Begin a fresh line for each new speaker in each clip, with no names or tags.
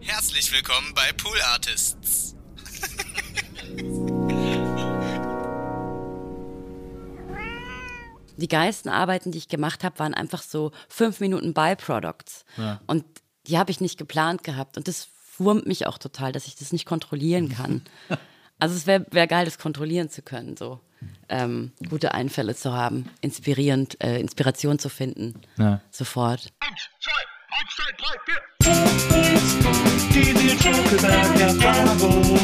Herzlich willkommen bei Pool Artists.
Die geilsten Arbeiten, die ich gemacht habe, waren einfach so fünf Minuten Byproducts.
Ja.
Und die habe ich nicht geplant gehabt. Und das wurmt mich auch total, dass ich das nicht kontrollieren kann. also es wäre wär geil, das kontrollieren zu können, so ähm, gute Einfälle zu haben, inspirierend, äh, Inspiration zu finden.
Ja.
Sofort.
Eins, zwei, eins, zwei, drei, vier. Die Nils Buckelberg Erfahrung.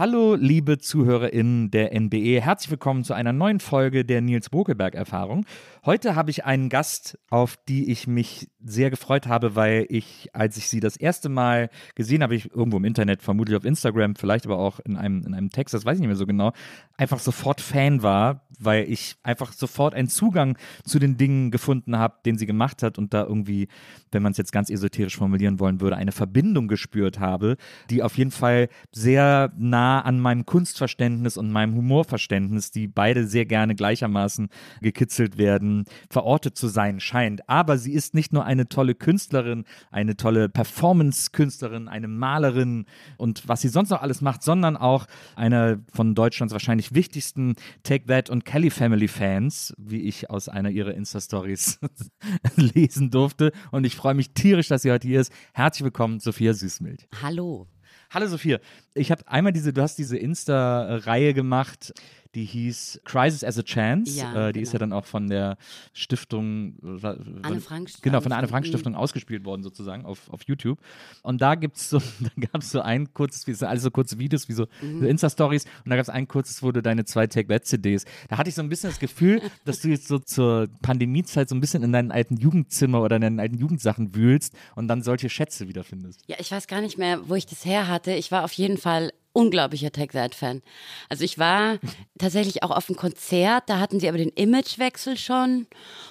Hallo, liebe ZuhörerInnen der NBE. Herzlich willkommen zu einer neuen Folge der Nils Bokelberg-Erfahrung. Heute habe ich einen Gast, auf die ich mich sehr gefreut habe, weil ich, als ich sie das erste Mal gesehen habe, ich irgendwo im Internet, vermutlich auf Instagram, vielleicht aber auch in einem, in einem Text, das weiß ich nicht mehr so genau, einfach sofort Fan war, weil ich einfach sofort einen Zugang zu den Dingen gefunden habe, den sie gemacht hat und da irgendwie, wenn man es jetzt ganz esoterisch formulieren wollen würde, eine Verbindung gespürt habe, die auf jeden Fall sehr nah an meinem Kunstverständnis und meinem Humorverständnis, die beide sehr gerne gleichermaßen gekitzelt werden, verortet zu sein scheint. Aber sie ist nicht nur eine tolle Künstlerin, eine tolle Performance-Künstlerin, eine Malerin und was sie sonst noch alles macht, sondern auch eine von Deutschlands wahrscheinlich wichtigsten Take That und Kelly Family Fans, wie ich aus einer ihrer Insta-Stories lesen durfte. Und ich freue mich tierisch, dass sie heute hier ist. Herzlich willkommen, Sophia Süßmilch.
Hallo.
Hallo Sophia, ich habe einmal diese, du hast diese Insta-Reihe gemacht, die hieß Crisis as a Chance.
Ja,
äh, die ist
genau.
ja dann auch von der Stiftung äh,
Anne Frank
Genau, von der Anne Frank
Mhm.
Stiftung ausgespielt worden sozusagen auf, auf YouTube. Und da gibt's so, da gab es so ein kurzes, wie alles so kurze Videos, wie so,
Mhm.
so Insta-Stories. Und da gab es ein kurzes, wo du deine zwei Take-That-CDs. Da hatte ich so ein bisschen das Gefühl, dass du jetzt so zur Pandemiezeit so ein bisschen in deinen alten Jugendzimmer oder in deinen alten Jugendsachen wühlst und dann solche Schätze wiederfindest.
Ja, ich weiß gar nicht mehr, wo ich das her hatte. Ich war auf jeden Fall unglaublicher Take That Fan. Also ich war tatsächlich auch auf einem Konzert, da hatten sie aber den Imagewechsel schon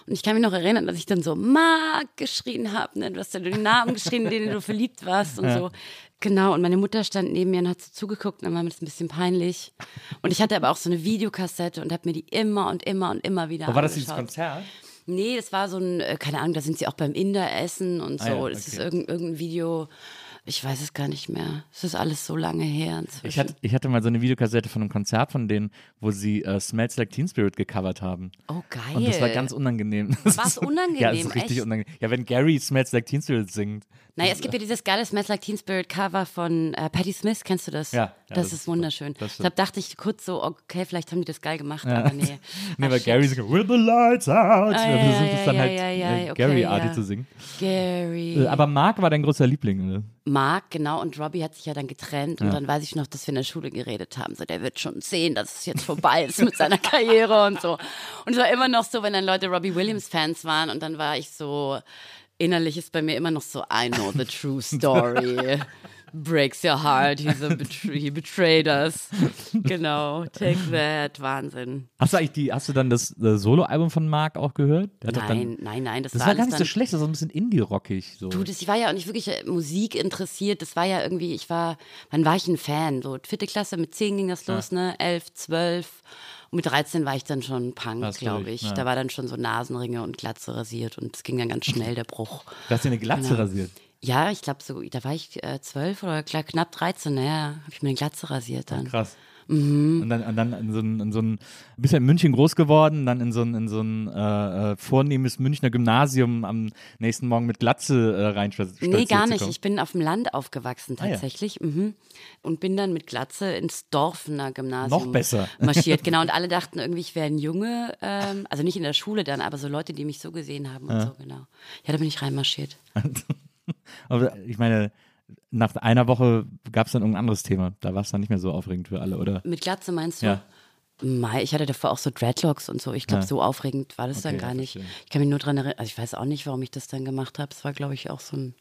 und ich kann mich noch erinnern, dass ich dann so Mark geschrien habe, ne? du hast ja den Namen geschrien, in den du verliebt warst und so. Genau, und meine Mutter stand neben mir und hat so zugeguckt und dann war mir das ein bisschen peinlich. Und ich hatte aber auch so eine Videokassette und habe mir die immer und immer und immer wieder
Aber war das dieses. Konzert?
Nee, das war so ein, äh, keine Ahnung, da sind sie auch beim Inder essen und so.
Ah ja,
Das ist
okay.
irgendein, irgendein Video, ich weiß es gar nicht mehr. Es ist alles so lange her inzwischen.
Ich hatte, ich hatte mal so eine Videokassette von einem Konzert von denen, wo sie äh, Smells Like Teen Spirit gecovert haben.
oh, geil.
Und das war ganz unangenehm. Ist so-
unangenehm,
Ja, das ist richtig
echt?
unangenehm. Ja, wenn Gary Smells Like Teen Spirit singt.
Naja, es gibt ja dieses geile Smells Like Teen Spirit Cover von äh, Patti Smith, kennst du das?
Ja, ja,
das,
das
ist
ist
wunderschön.
Das.
Deshalb dachte ich kurz so, okay, vielleicht haben die das geil gemacht, aber nee.
Nee,
Ah,
weil. Gary singt With the lights out.
Ah, ja,
versucht
ja,
es dann
ja,
halt
ja, ja,
äh,
okay,
Gary-artig
ja.
zu singen.
Gary.
Äh, Aber Mark war dein großer Liebling, ne?
Mark, genau, und Robbie hat sich ja dann getrennt und
Ja.
dann weiß ich noch, dass wir in der Schule geredet haben, so der wird schon sehen, dass es jetzt vorbei ist mit seiner Karriere und so. Und es war immer noch so, wenn dann Leute Robbie Williams Fans waren und dann war ich so, innerlich ist bei mir immer noch so, I know the true story. Breaks your heart, he's a betray he betrayed us. Genau, take that, Wahnsinn.
Hast du eigentlich die, hast du dann das äh, Solo-Album von Mark auch gehört? Hat
Nein,
dann,
nein, nein, das,
das
war
war gar nicht so
dann,
schlecht, das war ein bisschen Indie-rockig. So.
Du, das, ich war ja auch nicht wirklich äh, Musik interessiert. Das war ja irgendwie, ich war, wann war ich ein Fan? So vierte Klasse, mit zehn ging das los, ne? Elf, zwölf. Und mit 13 war ich dann schon Punk, glaube ich.
ja.
Da war dann schon so Nasenringe und Glatze rasiert und es ging dann ganz schnell, der Bruch.
Du hast dir eine Glatze
Genau.
rasiert.
Ja, ich glaube so, da war ich äh, zwölf oder klar, knapp 13, naja, habe ich mir eine Glatze rasiert dann.
Krass.
Mhm.
Und dann, und dann in so ein, in so ein, bist ja in München groß geworden, dann in so ein, in so ein äh, äh, vornehmes Münchner Gymnasium am nächsten Morgen mit Glatze äh, reinstolziert
Nee, gar nicht. Ich bin auf dem Land aufgewachsen
Ah, ja.
tatsächlich. mhm. Und bin dann mit Glatze ins Dorfener Gymnasium
Noch besser.
marschiert. Genau. Und alle dachten irgendwie, ich wäre ein Junge. Ähm, also nicht in der Schule dann, aber so Leute, die mich so gesehen haben und so, genau. Ja, da bin ich reinmarschiert.
Aber ich meine, nach einer Woche gab es dann irgendein anderes Thema. Da war es dann nicht mehr so aufregend für alle, oder?
Mit Glatze meinst du?
Ja.
Mei, ich hatte davor auch so Dreadlocks und so. Ich glaube,
Ja.
so aufregend war das
Okay,
dann gar nicht. Ich kann mich nur dran erinnern. Also ich weiß auch nicht, warum ich das dann gemacht habe. Es war, glaube ich, auch so ein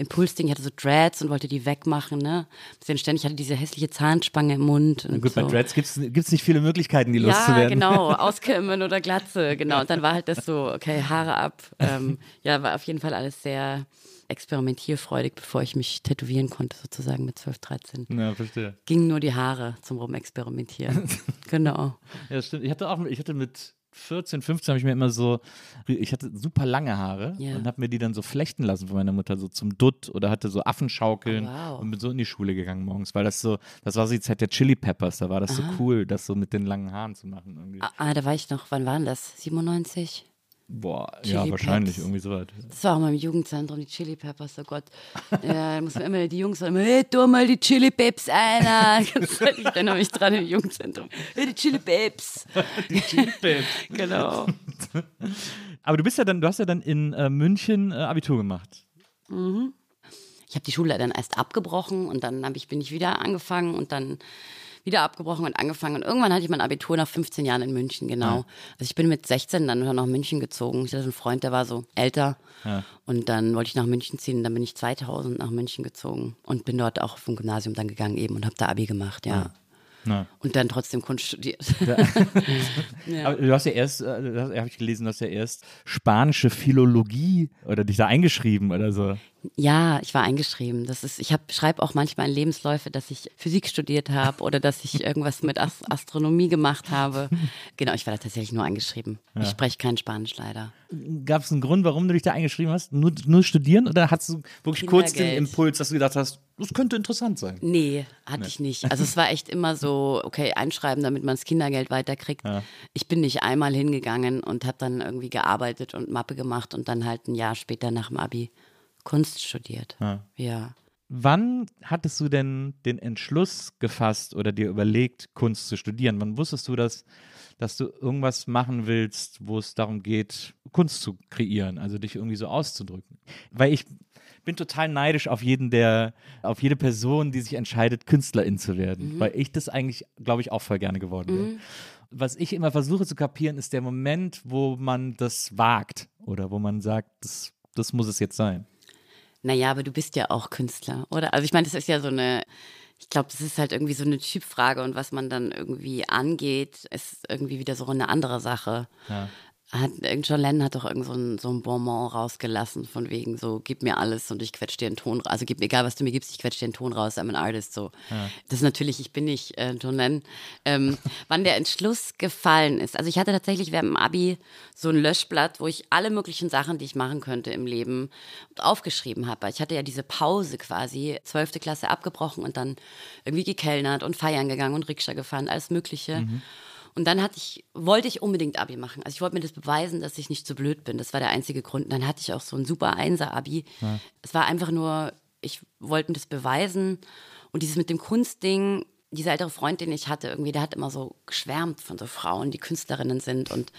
Impulsding. Ich hatte so Dreads und wollte die wegmachen, ne? Bisschen ständig hatte diese hässliche Zahnspange im Mund. Und
Gut,
so.
bei Dreads gibt es nicht viele Möglichkeiten, die
Ja,
loszuwerden.
genau, auskämmen oder Glatze, genau. Und dann war halt das so, okay, Haare ab. Ähm, ja, war auf jeden Fall alles sehr experimentierfreudig, bevor ich mich tätowieren konnte, sozusagen mit 12, 13.
Ja, verstehe.
Gingen nur die Haare zum Rumexperimentieren. genau.
Ja, stimmt. Ich hatte auch, ich hatte mit 14, 15 habe ich mir immer so, ich hatte super lange Haare
Ja.
und habe mir die dann so flechten lassen von meiner Mutter, so zum Dutt oder hatte so Affenschaukeln
Oh, wow.
und bin so in die Schule gegangen morgens, weil das so, das war so die Zeit der Chili Peppers, da war das so cool, das so mit den langen Haaren zu machen irgendwie.
Ah, Ah, da war ich noch, wann waren das? 97?
Boah,
Chili
ja, wahrscheinlich,
Peps.
irgendwie so weit.
Das war auch mal im Jugendzentrum, die Chili Peppers, oh Gott. Ja, da muss man immer, die Jungs sagen immer, hey, tu mal die Chili Peps einer. Ich erinnere mich dran im Jugendzentrum. Hey, die Chili Peps.
Die Chili Peps.
Genau.
Aber du bist ja dann, du hast ja dann in äh, München äh, Abitur gemacht.
Ich habe die Schule dann erst abgebrochen und dann ich, bin ich wieder angefangen und dann wieder abgebrochen und angefangen. Und irgendwann hatte ich mein Abitur nach 15 Jahren in München, genau. Also ich bin mit 16 dann nach München gezogen. Ich hatte einen Freund, der war so älter. Und dann wollte ich nach München ziehen. Und dann bin ich 2000 nach München gezogen und bin dort auch vom Gymnasium dann gegangen eben und habe da Abi gemacht, ja.
Na.
Und dann trotzdem Kunst studiert.
Aber du hast ja erst, äh, habe ich gelesen, du hast ja erst spanische Philologie oder dich da eingeschrieben oder so.
Ja, ich war eingeschrieben. Das ist, ich schreibe auch manchmal in Lebensläufe, dass ich Physik studiert habe oder dass ich irgendwas mit Ast Astronomie gemacht habe. Genau, ich war da tatsächlich nur eingeschrieben. Ich spreche kein Spanisch leider.
Gab es einen Grund, warum du dich da eingeschrieben hast? Nur, nur studieren oder hast du wirklich kurz den. Impuls, dass du gedacht hast, das könnte interessant sein?
Nee, hatte ich nicht. Also es war echt immer so, okay, einschreiben, damit man das Kindergeld weiterkriegt. Ich bin nicht einmal hingegangen und habe dann irgendwie gearbeitet und Mappe gemacht und dann halt ein Jahr später nach dem Abi Kunst studiert. ja.
Wann hattest du denn den Entschluss gefasst oder dir überlegt, Kunst zu studieren? Wann wusstest du, dass, dass du irgendwas machen willst, wo es darum geht, Kunst zu kreieren, also dich irgendwie so auszudrücken? Weil ich bin total neidisch auf jeden, der, auf jede Person, die sich entscheidet, Künstlerin zu werden, weil ich das eigentlich, glaube ich, auch voll gerne geworden wäre. Was ich immer versuche zu kapieren, ist der Moment, wo man das wagt oder wo man sagt, das, das muss es jetzt sein.
Naja, aber du bist ja auch Künstler, oder? Also ich meine, das ist ja so eine, ich glaube, das ist halt irgendwie so eine Typfrage und was man dann irgendwie angeht, ist irgendwie wieder so eine andere Sache. Hat, John Lennon hat doch irgend so ein, so ein Bonbon rausgelassen, von wegen so, gib mir alles und ich quetsch dir einen Ton raus. Also gib mir egal, was du mir gibst, ich quetsch dir einen Ton raus, I'm an artist. So. Das ist natürlich, ich bin nicht äh, John Lennon. Ähm, wann der Entschluss gefallen ist. Also ich hatte tatsächlich während dem Abi so ein Löschblatt, wo ich alle möglichen Sachen, die ich machen könnte im Leben, aufgeschrieben habe. Ich hatte ja diese Pause quasi, zwölfte Klasse abgebrochen und dann irgendwie gekellnert und feiern gegangen und Rikscha gefahren, alles Mögliche. Und dann hatte ich, wollte ich unbedingt Abi machen. Also ich wollte mir das beweisen, dass ich nicht so blöd bin. Das war der einzige Grund. Und dann hatte ich auch so ein super Einser-Abi. Es war einfach nur, ich wollte mir das beweisen. Und dieses mit dem Kunstding, dieser ältere Freund, den ich hatte, irgendwie, der hat immer so geschwärmt von so Frauen, die Künstlerinnen sind. Und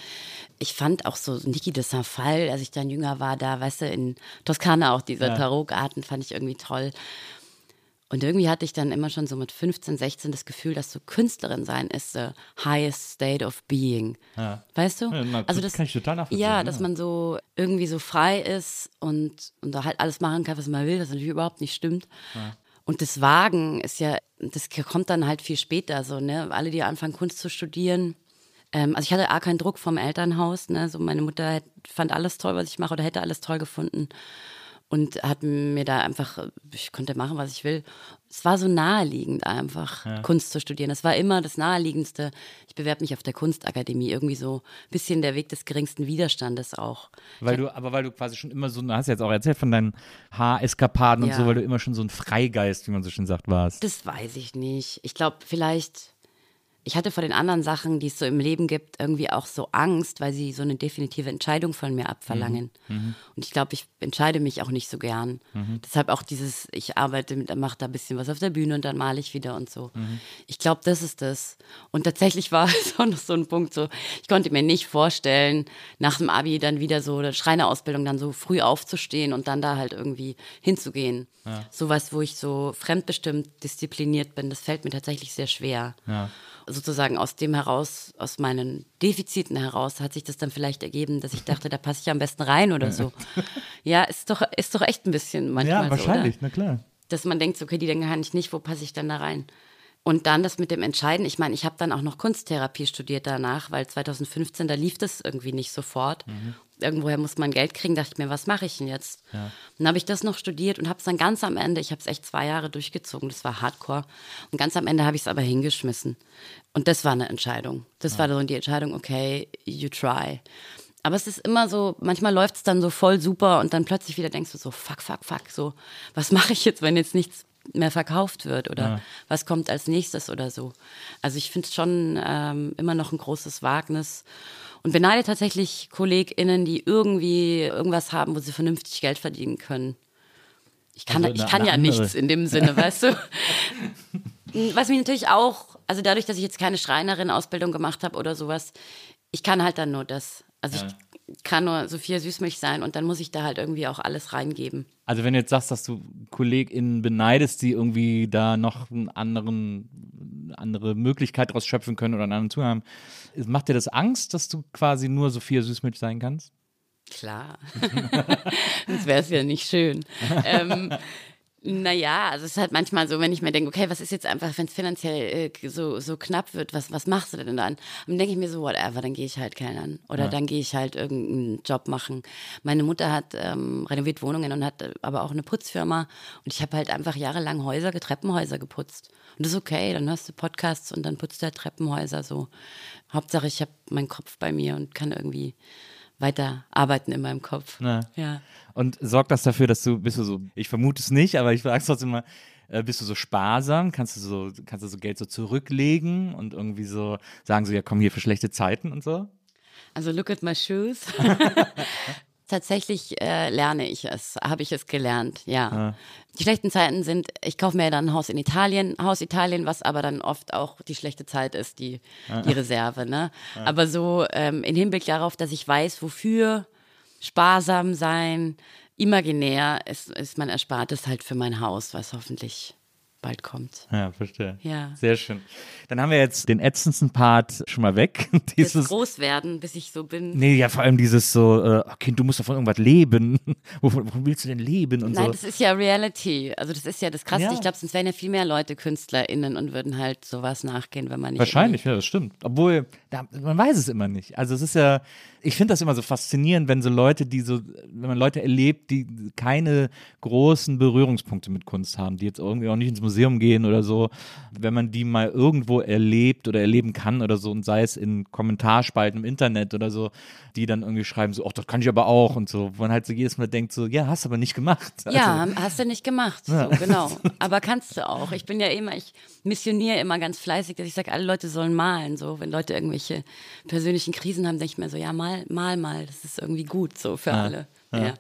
ich fand auch so Niki de Saint-Phal, als ich dann jünger war, da, weißt du, in Toskana auch diese Tarotgarten fand ich irgendwie toll. Und irgendwie hatte ich dann immer schon so mit 15, 16 das Gefühl, dass so Künstlerin sein ist the highest state of being. Weißt du?
Ja, na, das kann ich total nachvollziehen,
Ja,
ja.
dass man so irgendwie so frei ist und, und da halt alles machen kann, was man will, was natürlich überhaupt nicht stimmt. Und das Wagen ist ja, das kommt dann halt viel später so, ne? Alle, die anfangen, Kunst zu studieren. Ähm, also ich hatte A keinen Druck vom Elternhaus, ne? So meine Mutter fand alles toll, was ich mache oder hätte alles toll gefunden und hat mir da einfach, ich konnte machen, was ich will. Es war so naheliegend einfach, Kunst zu studieren. Es war immer das Naheliegendste. Ich bewerbe mich auf der Kunstakademie, irgendwie so ein bisschen der Weg des geringsten Widerstandes auch.
Weil du, aber weil du quasi schon immer so, du hast jetzt auch erzählt von deinen Haareskapaden und
Ja.
so, weil du immer schon so ein Freigeist, wie man so schön sagt, warst.
Das weiß ich nicht. Ich glaube, vielleicht, ich hatte vor den anderen Sachen, die es so im Leben gibt, irgendwie auch so Angst, weil sie so eine definitive Entscheidung von mir abverlangen.
Mhm.
Und ich glaube, ich entscheide mich auch nicht so gern. Deshalb auch dieses, ich arbeite mache da ein bisschen was auf der Bühne und dann male ich wieder und so.
Mhm.
Ich glaube, das ist das. Und tatsächlich war es auch noch so ein Punkt, so, ich konnte mir nicht vorstellen, nach dem Abi dann wieder so, der Schreinerausbildung dann so früh aufzustehen und dann da halt irgendwie hinzugehen. Sowas, wo ich so fremdbestimmt diszipliniert bin, das fällt mir tatsächlich sehr schwer. Sozusagen aus dem heraus, aus meinen Defiziten heraus, hat sich das dann vielleicht ergeben, dass ich dachte, da passe ich am besten rein oder so. ja, ist doch, ist doch echt ein bisschen manchmal
Ja,
so,
wahrscheinlich,
oder?
na klar.
Dass man denkt, so, okay, die denken kann ich nicht, wo passe ich dann da rein? Und dann das mit dem Entscheiden. Ich meine, ich habe dann auch noch Kunsttherapie studiert danach, weil 2015, da lief das irgendwie nicht sofort. Irgendwoher muss man Geld kriegen, dachte ich mir, was mache ich denn jetzt? Dann habe ich das noch studiert und habe es dann ganz am Ende, ich habe es echt zwei Jahre durchgezogen, das war hardcore. Und ganz am Ende habe ich es aber hingeschmissen. Und das war eine Entscheidung. Das war so die Entscheidung, okay, you try. Aber es ist immer so, manchmal läuft es dann so voll super und dann plötzlich wieder denkst du so, fuck, fuck, fuck, so, was mache ich jetzt, wenn jetzt nichts mehr verkauft wird oder was kommt als nächstes oder so. Also ich finde es schon ähm, immer noch ein großes Wagnis und beneide tatsächlich KollegInnen, die irgendwie irgendwas haben, wo sie vernünftig Geld verdienen können. Ich kann,
Also
ich kann ja
andere.
nichts in dem Sinne, weißt du? Was mich natürlich auch, also dadurch, dass ich jetzt keine Schreinerin-Ausbildung gemacht habe oder sowas, ich kann halt dann nur das. Also ich kann nur Sophia Süßmilch sein und dann muss ich da halt irgendwie auch alles reingeben.
Also wenn du jetzt sagst, dass du KollegInnen beneidest, die irgendwie da noch einen anderen, eine andere Möglichkeit daraus schöpfen können oder einen anderen Zugang haben, macht dir das Angst, dass du quasi nur Sophia Süßmilch sein kannst?
Klar. Sonst wäre es ja nicht schön. ähm, naja, also es ist halt manchmal so, wenn ich mir denke, okay, was ist jetzt einfach, wenn es finanziell äh, so, so knapp wird, was, was machst du denn dann? Dann denke ich mir so, whatever, dann gehe ich halt kellnern. Oder dann gehe ich halt irgendeinen Job machen. Meine Mutter hat ähm, renoviert Wohnungen und hat äh, aber auch eine Putzfirma. Und ich habe halt einfach jahrelang Häuser, Treppenhäuser geputzt. Und das ist okay, dann hörst du Podcasts und dann putzt du halt Treppenhäuser so. Hauptsache, ich habe meinen Kopf bei mir und kann irgendwie weiter arbeiten in meinem Kopf.
Ja.
Ja.
Und sorgt das dafür, dass du, bist du so, ich vermute es nicht, aber ich frage es trotzdem mal, äh, bist du so sparsam? Kannst du so, kannst du so Geld so zurücklegen und irgendwie so sagen so, ja komm hier für schlechte Zeiten und so?
Also look at my shoes. Tatsächlich äh, lerne ich es, habe ich es gelernt, ja. Die schlechten Zeiten sind, ich kaufe mir dann ein Haus in Italien, Haus Italien, was aber dann oft auch die schlechte Zeit ist, die, die Reserve. Ne? Aber so ähm, im Hinblick darauf, dass ich weiß, wofür sparsam sein, imaginär ist, ist mein Erspartes halt für mein Haus, was hoffentlich bald kommt.
Ja, verstehe.
Ja.
Sehr schön. Dann haben wir jetzt den ätzendsten Part schon mal weg.
Das
Dieses,
groß werden, bis ich so bin.
nee, ja, vor allem dieses so, äh, Kind, du musst davon irgendwas leben. wovon, wovon willst du denn leben und
Nein,
so.
das ist ja Reality. Also das ist ja das Krasse.
Ja.
Ich glaube, sonst wären ja viel mehr Leute KünstlerInnen und würden halt sowas nachgehen, wenn man nicht.
Wahrscheinlich, ja, das stimmt. Obwohl, da, man weiß es immer nicht. Also es ist ja, ich finde das immer so faszinierend, wenn so Leute, die so, wenn man Leute erlebt, die keine großen Berührungspunkte mit Kunst haben, die jetzt irgendwie auch nicht ins Museum gehen oder so, wenn man die mal irgendwo erlebt oder erleben kann oder so und sei es in Kommentarspalten im Internet oder so, die dann irgendwie schreiben so, ach, das kann ich aber auch und so, wo man halt so jedes Mal denkt so, ja, hast aber nicht gemacht.
Ja,
Also,
hast du nicht gemacht. So, genau. Aber kannst du auch. Ich bin ja immer, ich missioniere immer ganz fleißig, dass ich sage, alle Leute sollen malen. So, wenn Leute irgendwelche persönlichen Krisen haben, denke ich mir so, ja, mal, mal, mal. Das ist irgendwie gut so für alle. Ja.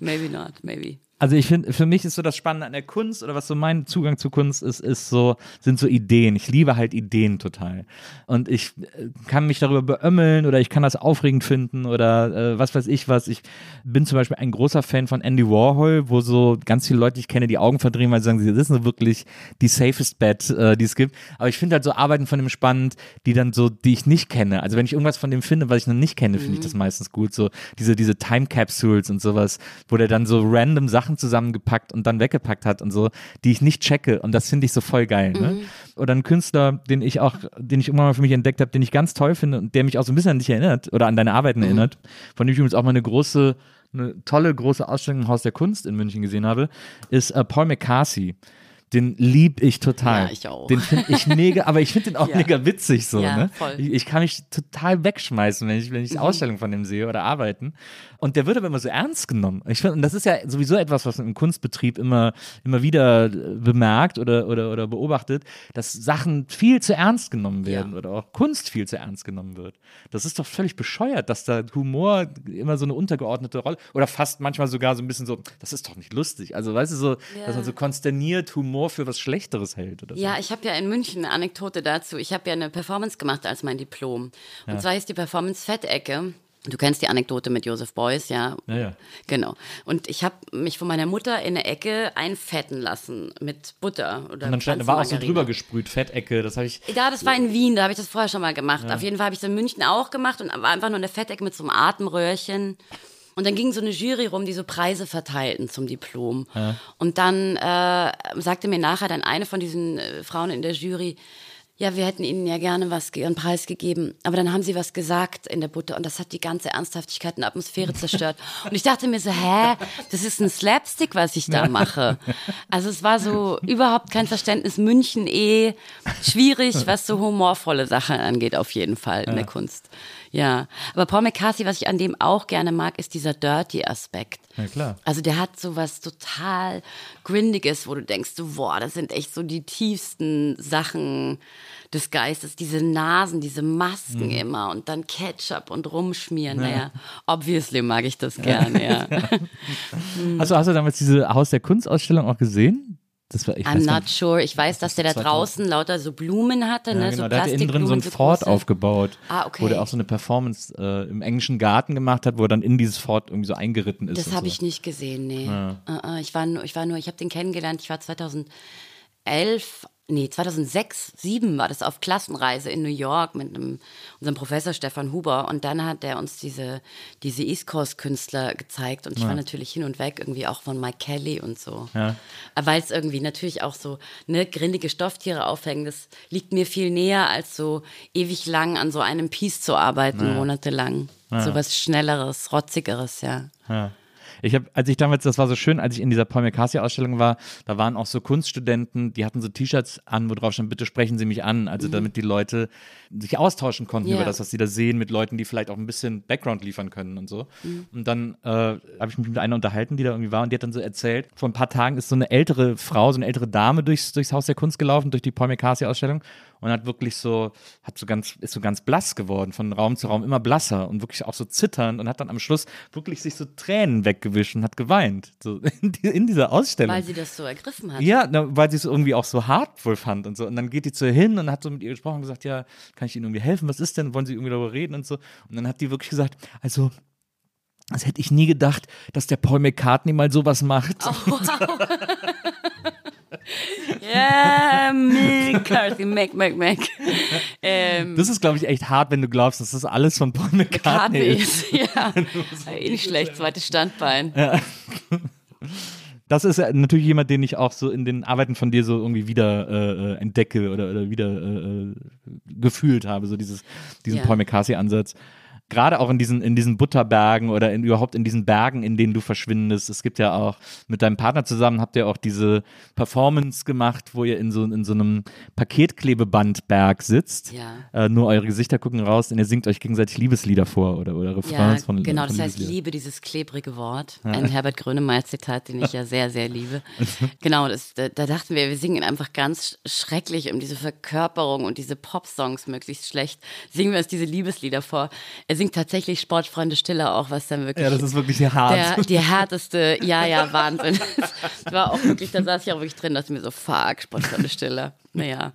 Maybe not, maybe.
Also ich finde, für mich ist so das Spannende an der Kunst oder was so mein Zugang zu Kunst ist, ist so, sind so Ideen. Ich liebe halt Ideen total. Und ich äh, kann mich darüber beömmeln oder ich kann das aufregend finden oder äh, was weiß ich was. Ich bin zum Beispiel ein großer Fan von Andy Warhol, wo so ganz viele Leute, die ich kenne, die Augen verdrehen, weil sie sagen, das ist nur wirklich die safest bet, äh, die es gibt. Aber ich finde halt so Arbeiten von ihm spannend, die dann so, die ich nicht kenne. Also wenn ich irgendwas von dem finde, was ich noch nicht kenne, finde ich das meistens gut. So diese, diese Time Capsules und sowas, wo der dann so random Sachen zusammengepackt und dann weggepackt hat und so, die ich nicht checke. Und das finde ich so voll geil. Ne? Oder ein Künstler, den ich auch, den ich irgendwann mal für mich entdeckt habe, den ich ganz toll finde und der mich auch so ein bisschen an dich erinnert oder an deine Arbeiten erinnert, von dem ich übrigens auch mal eine große, eine tolle große Ausstellung im Haus der Kunst in München gesehen habe, ist äh, Paul McCarthy. Den lieb ich total.
Ja, ich auch.
Den finde ich mega, aber ich finde den auch
Ja.
mega witzig so.
Ja,
ne?
voll. Mhm.
Ich, ich kann mich total wegschmeißen, wenn ich, wenn ich Ausstellungen von dem sehe oder arbeiten. Und der wird aber immer so ernst genommen. Ich finde, und das ist ja sowieso etwas, was man im Kunstbetrieb immer, immer wieder äh, bemerkt oder, oder, oder beobachtet, dass Sachen viel zu ernst genommen werden
Ja.
oder auch Kunst viel zu ernst genommen wird. Das ist doch völlig bescheuert, dass da Humor immer so eine untergeordnete Rolle oder fast manchmal sogar so ein bisschen so, das ist doch nicht lustig. Also weißt du so, dass man so konsterniert Humor für was Schlechteres hält oder so.
Ja, ich habe ja in München eine Anekdote dazu. Ich habe ja eine Performance gemacht als mein Diplom. Und zwar ist die Performance Fettecke. Du kennst die Anekdote mit Joseph Beuys, ja?
Ja, ja.
Genau. Und ich habe mich von meiner Mutter in eine Ecke einfetten lassen mit Butter oder
Und dann stand, war auch so drüber gesprüht, Fettecke, das habe ich.
Ja, das war in Wien, da habe ich das vorher schon mal gemacht. Auf jeden Fall habe ich es in München auch gemacht und war einfach nur eine Fettecke mit so einem Atemröhrchen. Und dann ging so eine Jury rum, die so Preise verteilten zum Diplom. Und dann äh, sagte mir nachher dann eine von diesen äh, Frauen in der Jury, ja, wir hätten Ihnen ja gerne was, einen Preis gegeben. Aber dann haben Sie was gesagt in der Butter und das hat die ganze Ernsthaftigkeit und Atmosphäre zerstört. Und ich dachte mir so, hä, das ist ein Slapstick, was ich da mache. Also es war so überhaupt kein Verständnis. München eh schwierig, was so humorvolle Sachen angeht, auf jeden Fall in der Kunst. Ja, aber Paul McCarthy, was ich an dem auch gerne mag, ist dieser Dirty-Aspekt.
Ja, klar.
Also der hat so was total Grindiges, wo du denkst, so, boah, das sind echt so die tiefsten Sachen des Geistes. Diese Nasen, diese Masken immer und dann Ketchup und rumschmieren. Naja, obviously mag ich das gerne, ja.
Also hast du damals diese Haus der Kunstausstellung auch gesehen? Das war, ich
I'm not
nicht.
sure. Ich weiß, dass der da
2000.
draußen lauter so Blumen hatte,
Ja,
ne?
genau.
so
der hat innen drin so ein Fort
große.
aufgebaut,
Ah, okay.
wo der auch so eine Performance äh, im englischen Garten gemacht hat, wo er dann in dieses Fort irgendwie so eingeritten ist.
Das habe
so.
ich nicht gesehen, nee. Uh-uh, ich war ich war nur, ich habe den kennengelernt, ich war 2011, nee, 2006, 2007 war das auf Klassenreise in New York mit einem, unserem Professor Stefan Huber und dann hat er uns diese, diese East Coast Künstler gezeigt und ich war natürlich hin und weg, irgendwie auch von Mike Kelly und so.
Ja.
Weil es irgendwie natürlich auch so, ne, grindige Stofftiere aufhängen, das liegt mir viel näher, als so ewig lang an so einem Piece zu arbeiten, monatelang. So was Schnelleres, Rotzigeres, ja.
Ja. Ich habe, als ich damals, das war so schön, als ich in dieser Paul McCarthy-Ausstellung war, da waren auch so Kunststudenten, die hatten so T-Shirts an, wo drauf stand, bitte sprechen Sie mich an. Also damit die Leute sich austauschen konnten
Ja.
über das, was sie da sehen, mit Leuten, die vielleicht auch ein bisschen Background liefern können und so. Und dann äh, habe ich mich mit einer unterhalten, die da irgendwie war und die hat dann so erzählt, vor ein paar Tagen ist so eine ältere Frau, so eine ältere Dame durchs, durchs Haus der Kunst gelaufen, durch die Paul McCarthy-Ausstellung und hat wirklich so, hat so ganz, ist so ganz blass geworden, von Raum zu Raum immer blasser und wirklich auch so zitternd und hat dann am Schluss wirklich sich so Tränen weggewischt und hat geweint. So in, die, in dieser Ausstellung.
Weil sie das so ergriffen hat.
Ja, na, weil sie es irgendwie auch so hart wohl fand und so. Und dann geht die zu ihr hin und hat so mit ihr gesprochen und gesagt, ja, kann ich Ihnen irgendwie helfen? Was ist denn? Wollen Sie irgendwie darüber reden und so? Und dann hat die wirklich gesagt, also, das hätte ich nie gedacht, dass der Paul McCartney mal sowas macht.
Ja, McCarthy, Mac, Mac, Mac. Ähm,
Das ist, glaube ich, echt hart, wenn du glaubst, dass das alles von Paul McCartney
McCartney
ist.
ja. Eh nicht schlecht, zweites Standbein.
Das ist ja natürlich jemand, den ich auch so in den Arbeiten von dir so irgendwie wieder äh, äh, entdecke oder, oder wieder äh, äh, gefühlt habe, so dieses, diesen
Ja.
Paul McCarthy-Ansatz. Gerade auch in diesen, in diesen Butterbergen oder in, überhaupt in diesen Bergen, in denen du verschwindest. Es gibt ja auch mit deinem Partner zusammen habt ihr auch diese Performance gemacht, wo ihr in so, in so einem Paketklebebandberg sitzt.
Ja.
Äh, nur eure Gesichter gucken raus und ihr singt euch gegenseitig Liebeslieder vor oder, oder
Ja,
Refrains von
genau,
von
das heißt, ich liebe dieses klebrige Wort. Ein Herbert Grönemeyer-Zitat, den ich ja sehr, sehr liebe. Genau, das, da, da dachten wir, wir singen einfach ganz schrecklich um diese Verkörperung und diese Popsongs möglichst schlecht. Singen wir uns diese Liebeslieder vor. Er singt tatsächlich Sportfreunde Stille auch, was dann wirklich
Ja, das ist wirklich hart.
der, die härteste, ja, ja, Wahnsinn. Das war auch wirklich, da saß ich auch wirklich drin, dachte mir so, fuck, Sportfreunde Stille. Naja.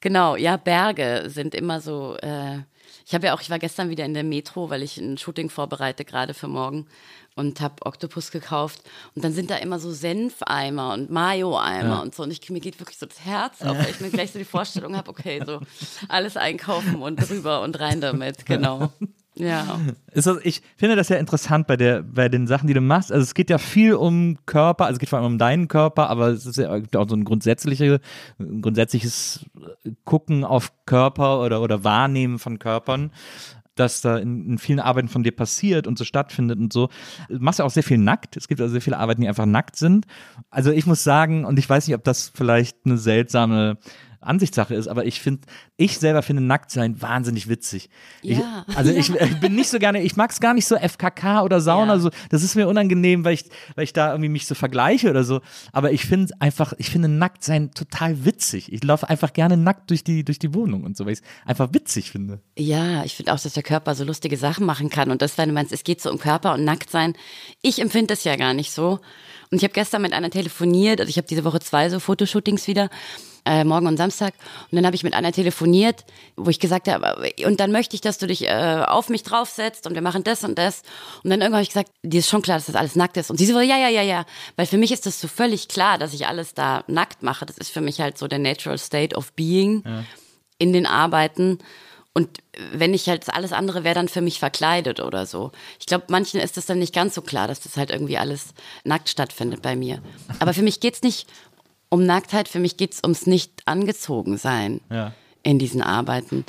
Genau, ja, Berge sind immer so, äh, ich habe ja auch, ich war gestern wieder in der Metro, weil ich ein Shooting vorbereite, gerade für morgen und habe Oktopus gekauft und dann sind da immer so Senfeimer und Mayo-Eimer und so und ich, mir geht wirklich so das Herz auf, weil ich mir gleich so die Vorstellung habe, okay, so alles einkaufen und drüber und rein damit, genau. Ja.
Das, ich finde das ja interessant bei, der, bei den Sachen, die du machst. Also es geht ja viel um Körper, also es geht vor allem um deinen Körper, aber es ist ja gibt auch so ein, grundsätzliche, ein grundsätzliches Gucken auf Körper oder, oder Wahrnehmen von Körpern das da in, in vielen Arbeiten von dir passiert und so stattfindet und so. Du machst ja auch sehr viel nackt. Es gibt also sehr viele Arbeiten, die einfach nackt sind. Also ich muss sagen, und ich weiß nicht, ob das vielleicht eine seltsame Ansichtssache ist, aber ich finde, ich selber finde Nacktsein wahnsinnig witzig.
Ja.
Ich, also ich, ich bin nicht so gerne, ich mag es gar nicht so FKK oder Sauna,
Ja.
so, das ist mir unangenehm, weil ich, weil ich da irgendwie mich so vergleiche oder so. Aber ich finde einfach, ich finde Nacktsein total witzig. Ich laufe einfach gerne nackt durch die, durch die Wohnung und so, weil ich es einfach witzig finde.
Ja, ich finde auch, dass der Körper so lustige Sachen machen kann. Und das, wenn du meinst, es geht so um Körper und Nacktsein. Ich empfinde das ja gar nicht so. Und ich habe gestern mit einer telefoniert, also ich habe diese Woche zwei so Fotoshootings wieder, äh, morgen und Samstag. Und dann habe ich mit einer telefoniert, wo ich gesagt habe, und dann möchte ich, dass du dich äh, auf mich draufsetzt und wir machen das und das. Und dann irgendwann habe ich gesagt, dir ist schon klar, dass das alles nackt ist. Und sie so, ja, ja, ja, ja. Weil für mich ist das so völlig klar, dass ich alles da nackt mache. Das ist für mich halt so der natural state of being in den Arbeiten. Und wenn ich halt alles andere wäre dann für mich verkleidet oder so. Ich glaube, manchen ist das dann nicht ganz so klar, dass das halt irgendwie alles nackt stattfindet bei mir. Aber für mich geht's nicht um Nacktheit, für mich geht's ums nicht angezogen sein
Ja.
in diesen Arbeiten.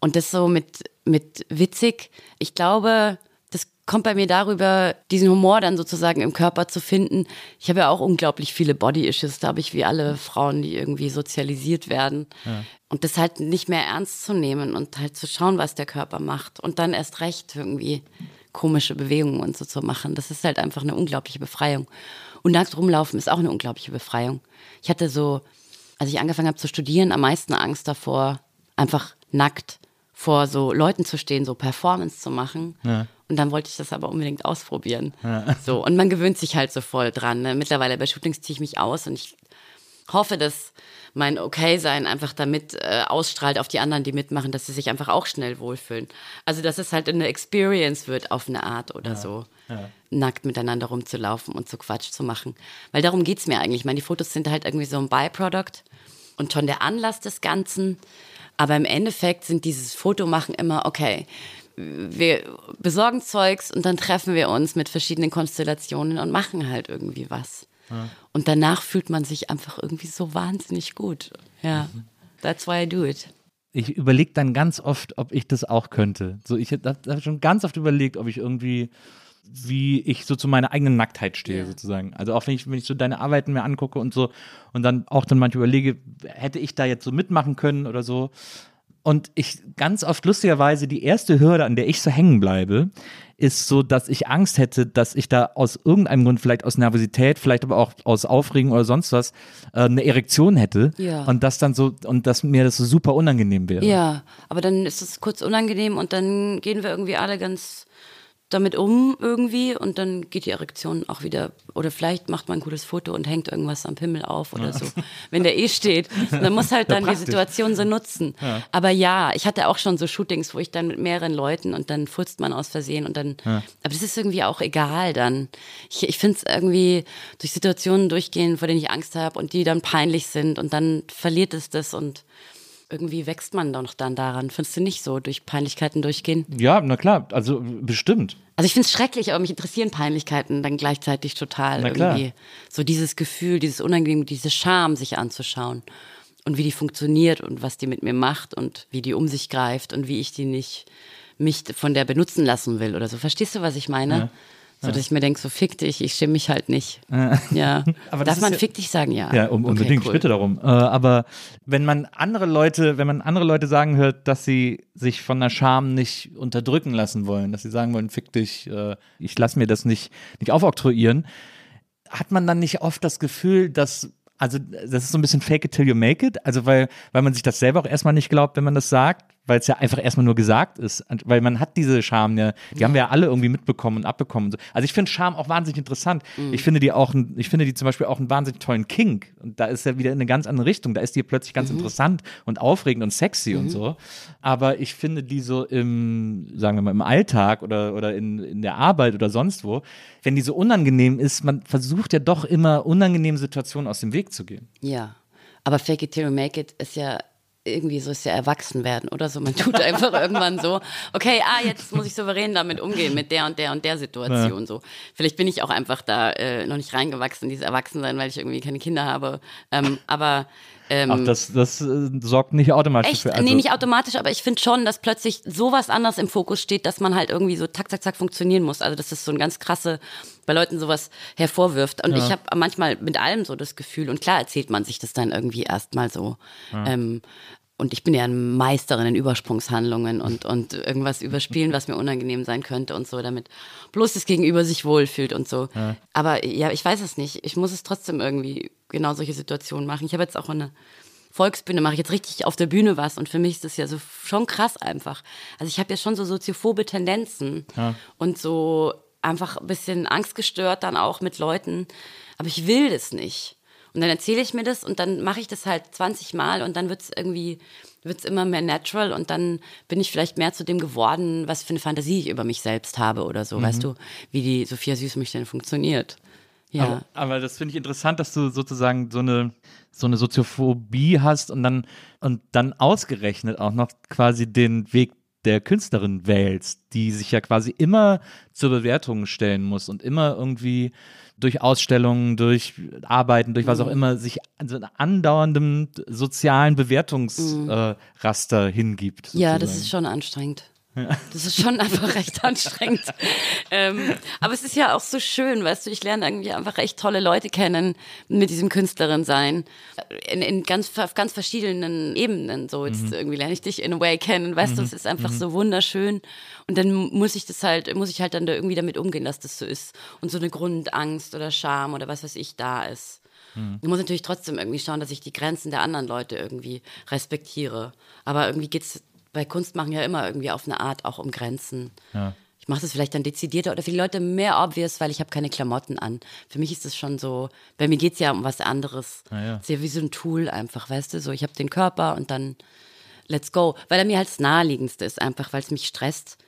Und das so mit, mit witzig, ich glaube, das kommt bei mir darüber, diesen Humor dann sozusagen im Körper zu finden. Ich habe ja auch unglaublich viele Body-Issues, glaube ich, wie alle Frauen, die irgendwie sozialisiert werden. Und das halt nicht mehr ernst zu nehmen und halt zu schauen, was der Körper macht. Und dann erst recht irgendwie komische Bewegungen und so zu machen. Das ist halt einfach eine unglaubliche Befreiung. Und nackt rumlaufen ist auch eine unglaubliche Befreiung. Ich hatte so, als ich angefangen habe zu studieren, am meisten Angst davor, einfach nackt vor so Leuten zu stehen, so Performance zu machen. Und dann wollte ich das aber unbedingt ausprobieren. So, und man gewöhnt sich halt so voll dran. Ne? Mittlerweile bei Shootings ziehe ich mich aus und ich hoffe, dass mein Okay-Sein einfach damit äh, ausstrahlt auf die anderen, die mitmachen, dass sie sich einfach auch schnell wohlfühlen. Also, dass es halt eine Experience wird auf eine Art oder so. Nackt miteinander rumzulaufen und so Quatsch zu machen. Weil darum geht's mir eigentlich. Ich meine, die Fotos sind halt irgendwie so ein Byproduct und schon der Anlass des Ganzen. Aber im Endeffekt sind dieses Fotomachen immer, okay, wir besorgen Zeugs und dann treffen wir uns mit verschiedenen Konstellationen und machen halt irgendwie was. Und danach fühlt man sich einfach irgendwie so wahnsinnig gut. Ja, that's why I do it.
Ich überlege dann ganz oft, ob ich das auch könnte. So, ich habe hab schon ganz oft überlegt, ob ich irgendwie, wie ich so zu meiner eigenen Nacktheit stehe,
Ja.
sozusagen. Also auch wenn ich, wenn ich so deine Arbeiten mir angucke und so und dann auch dann manchmal überlege, hätte ich da jetzt so mitmachen können oder so. Und ich ganz oft lustigerweise die erste Hürde, an der ich so hängen bleibe, ist so, dass ich Angst hätte, dass ich da aus irgendeinem Grund, vielleicht aus Nervosität, vielleicht aber auch aus Aufregung oder sonst was, äh, eine Erektion hätte.
Ja.
Und das dann so, und dass mir das so super unangenehm wäre.
Ja, aber dann ist es kurz unangenehm und dann gehen wir irgendwie alle ganz damit um irgendwie und dann geht die Erektion auch wieder oder vielleicht macht man ein cooles Foto und hängt irgendwas am Pimmel auf oder so, wenn der eh steht. Dann muss halt dann die
praktisch.
Situation so nutzen. Aber ja, ich hatte auch schon so Shootings, wo ich dann mit mehreren Leuten und dann furzt man aus Versehen und dann, aber das ist irgendwie auch egal dann. Ich, ich finde es irgendwie durch Situationen durchgehen, vor denen ich Angst habe und die dann peinlich sind und dann verliert es das und irgendwie wächst man doch dann daran. Findest du nicht so, durch Peinlichkeiten durchgehen?
Ja, na klar, also bestimmt.
Also ich finde es schrecklich, aber mich interessieren Peinlichkeiten dann gleichzeitig total
Na klar.
irgendwie. So dieses Gefühl, dieses Unangenehm, diese Scham sich anzuschauen und wie die funktioniert und was die mit mir macht und wie die um sich greift und wie ich die nicht mich von der benutzen lassen will oder so. Verstehst du, was ich meine? So, dass ich mir denke, so fick dich, ich schäme mich halt nicht. Ja.
Aber
Darf man
ja-
fick dich sagen? Ja.
Ja, um,
Okay,
unbedingt,
cool.
ich bitte darum. Äh, aber wenn man andere Leute, wenn man andere Leute sagen hört, dass sie sich von der Scham nicht unterdrücken lassen wollen, dass sie sagen wollen, fick dich, äh, ich lasse mir das nicht, nicht aufoktroyieren, hat man dann nicht oft das Gefühl, dass also das ist so ein bisschen fake it till you make it, also weil, weil man sich das selber auch erstmal nicht glaubt, wenn man das sagt, weil es ja einfach erstmal nur gesagt ist, weil man hat diese Scham ja, die haben wir ja alle irgendwie mitbekommen und abbekommen. Also ich finde Scham auch wahnsinnig interessant. Ich finde die auch, ich finde die zum Beispiel auch einen wahnsinnig tollen Kink und da ist ja wieder in eine ganz andere Richtung, da ist die plötzlich ganz interessant und aufregend und sexy und so. Aber ich finde die so im, sagen wir mal, im Alltag oder, oder in, in der Arbeit oder sonst wo, wenn die so unangenehm ist, man versucht ja doch immer unangenehme Situationen aus dem Weg zu gehen.
Ja, aber Fake it till you make it ist ja irgendwie so ist ja erwachsen werden oder so. Man tut einfach irgendwann so, okay, ah, jetzt muss ich souverän damit umgehen, mit der und der und der Situation so. Vielleicht bin ich auch einfach da äh, noch nicht reingewachsen in dieses Erwachsensein, weil ich irgendwie keine Kinder habe. Ähm, aber ähm,
Ach, das, das äh, sorgt nicht automatisch
Echt?
dafür. Also,
nee, nicht automatisch, aber ich finde schon, dass plötzlich sowas anders im Fokus steht, dass man halt irgendwie so zack, zack, zack funktionieren muss. Also das ist so ein ganz krasse, bei Leuten sowas hervorwirft. Und ich habe manchmal mit allem so das Gefühl, und klar erzählt man sich das dann irgendwie erstmal so. Ähm, und ich bin ja eine Meisterin in Übersprungshandlungen und, und irgendwas überspielen, was mir unangenehm sein könnte und so, damit bloß das Gegenüber sich wohlfühlt und so. Aber ja, ich weiß es nicht. Ich muss es trotzdem irgendwie genau solche Situationen machen. Ich habe jetzt auch eine Volksbühne, mache ich jetzt richtig auf der Bühne was und für mich ist das ja so schon krass einfach. Also ich habe ja schon so soziophobe Tendenzen und so einfach ein bisschen angstgestört dann auch mit Leuten, aber ich will das nicht. Und dann erzähle ich mir das und dann mache ich das halt 20 Mal und dann wird es irgendwie, wird es immer mehr natural und dann bin ich vielleicht mehr zu dem geworden, was für eine Fantasie ich über mich selbst habe oder so, weißt du, wie die Sophia Süßmilch denn funktioniert. Ja.
Aber, aber das finde ich interessant, dass du sozusagen so eine, so eine Soziophobie hast und dann, und dann ausgerechnet auch noch quasi den Weg der Künstlerin wählst, die sich ja quasi immer zur Bewertung stellen muss und immer irgendwie durch Ausstellungen, durch Arbeiten, durch
Mhm.
was auch immer, sich an so einem andauerndem sozialen Bewertungsraster äh, Raster hingibt.
Mhm. Ja, das
sozusagen.
ist schon anstrengend. Das ist schon einfach recht anstrengend. ähm, aber es ist ja auch so schön, weißt du, ich lerne irgendwie einfach echt tolle Leute kennen mit diesem Künstlerin sein. In, in ganz, auf ganz verschiedenen Ebenen. So, jetzt irgendwie lerne ich dich in a way kennen, weißt du, es ist einfach so wunderschön. Und dann muss ich das halt, muss ich halt dann da irgendwie damit umgehen, dass das so ist. Und so eine Grundangst oder Scham oder was weiß ich da ist. Ich muss natürlich trotzdem irgendwie schauen, dass ich die Grenzen der anderen Leute irgendwie respektiere. Aber irgendwie geht's bei Kunst machen ja immer irgendwie auf eine Art auch um Grenzen. Ich mache das vielleicht dann dezidierter oder für die Leute mehr obvious, weil ich habe keine Klamotten an. Für mich ist es schon so, bei mir geht's ja um was anderes.
ja.
Es ist ja wie so ein Tool einfach, weißt du, so ich habe den Körper und dann let's go. Weil er mir halt das Naheliegendste ist, einfach weil es mich stresst.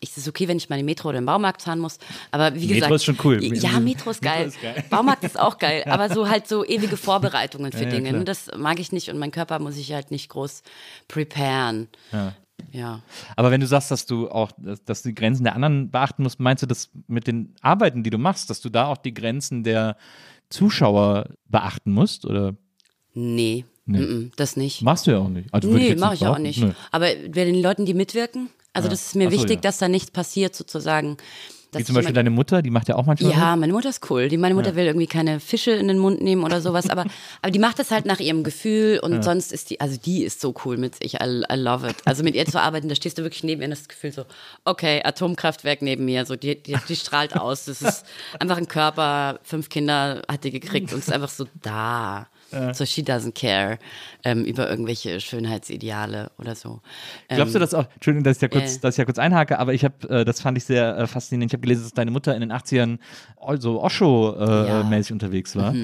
Ich, es ist okay, wenn ich mal in die Metro oder im Baumarkt fahren muss. Aber wie
Metro
gesagt.
ist schon cool.
Ja, Metro ist geil.
ist geil.
Baumarkt ist auch geil. Aber so halt so ewige Vorbereitungen für
Ja, ja,
Dinge.
klar.
Und das mag ich nicht und mein Körper muss ich halt nicht groß preparen.
Ja.
Ja.
Aber wenn du sagst, dass du auch, dass, du die Grenzen der anderen beachten musst, meinst du das mit den Arbeiten, die du machst, dass du da auch die Grenzen der Zuschauer beachten musst? Oder
Nee. Nee. Das nicht.
machst du ja auch nicht? Also
Nee, mache ich auch nicht.
Nö.
Aber bei den Leuten, die mitwirken, also das ist mir
so,
wichtig,
ja.
dass da nichts passiert sozusagen.
Wie zum Beispiel deine Mutter, die macht ja auch manchmal
Ja, meine Mutter ist cool. Die, meine Mutter will irgendwie keine Fische in den Mund nehmen oder sowas, aber, aber die macht das halt nach ihrem Gefühl und sonst ist die, also die ist so cool mit sich. I, I love it. Also mit ihr zu arbeiten, da stehst du wirklich neben ihr und hast das Gefühl so, okay, Atomkraftwerk neben mir, so die, die, die strahlt aus. Das ist einfach ein Körper, fünf Kinder hat die gekriegt und ist einfach so da. So she doesn't care ähm, über irgendwelche Schönheitsideale oder so. Ähm,
Glaubst du das auch? Entschuldigung, dass ich da kurz,
Äh.
dass ich ja kurz einhake, aber ich habe, äh, das fand ich sehr äh, faszinierend. Ich habe gelesen, dass deine Mutter in den 80ern so Osho-mäßig
Ja.
unterwegs war.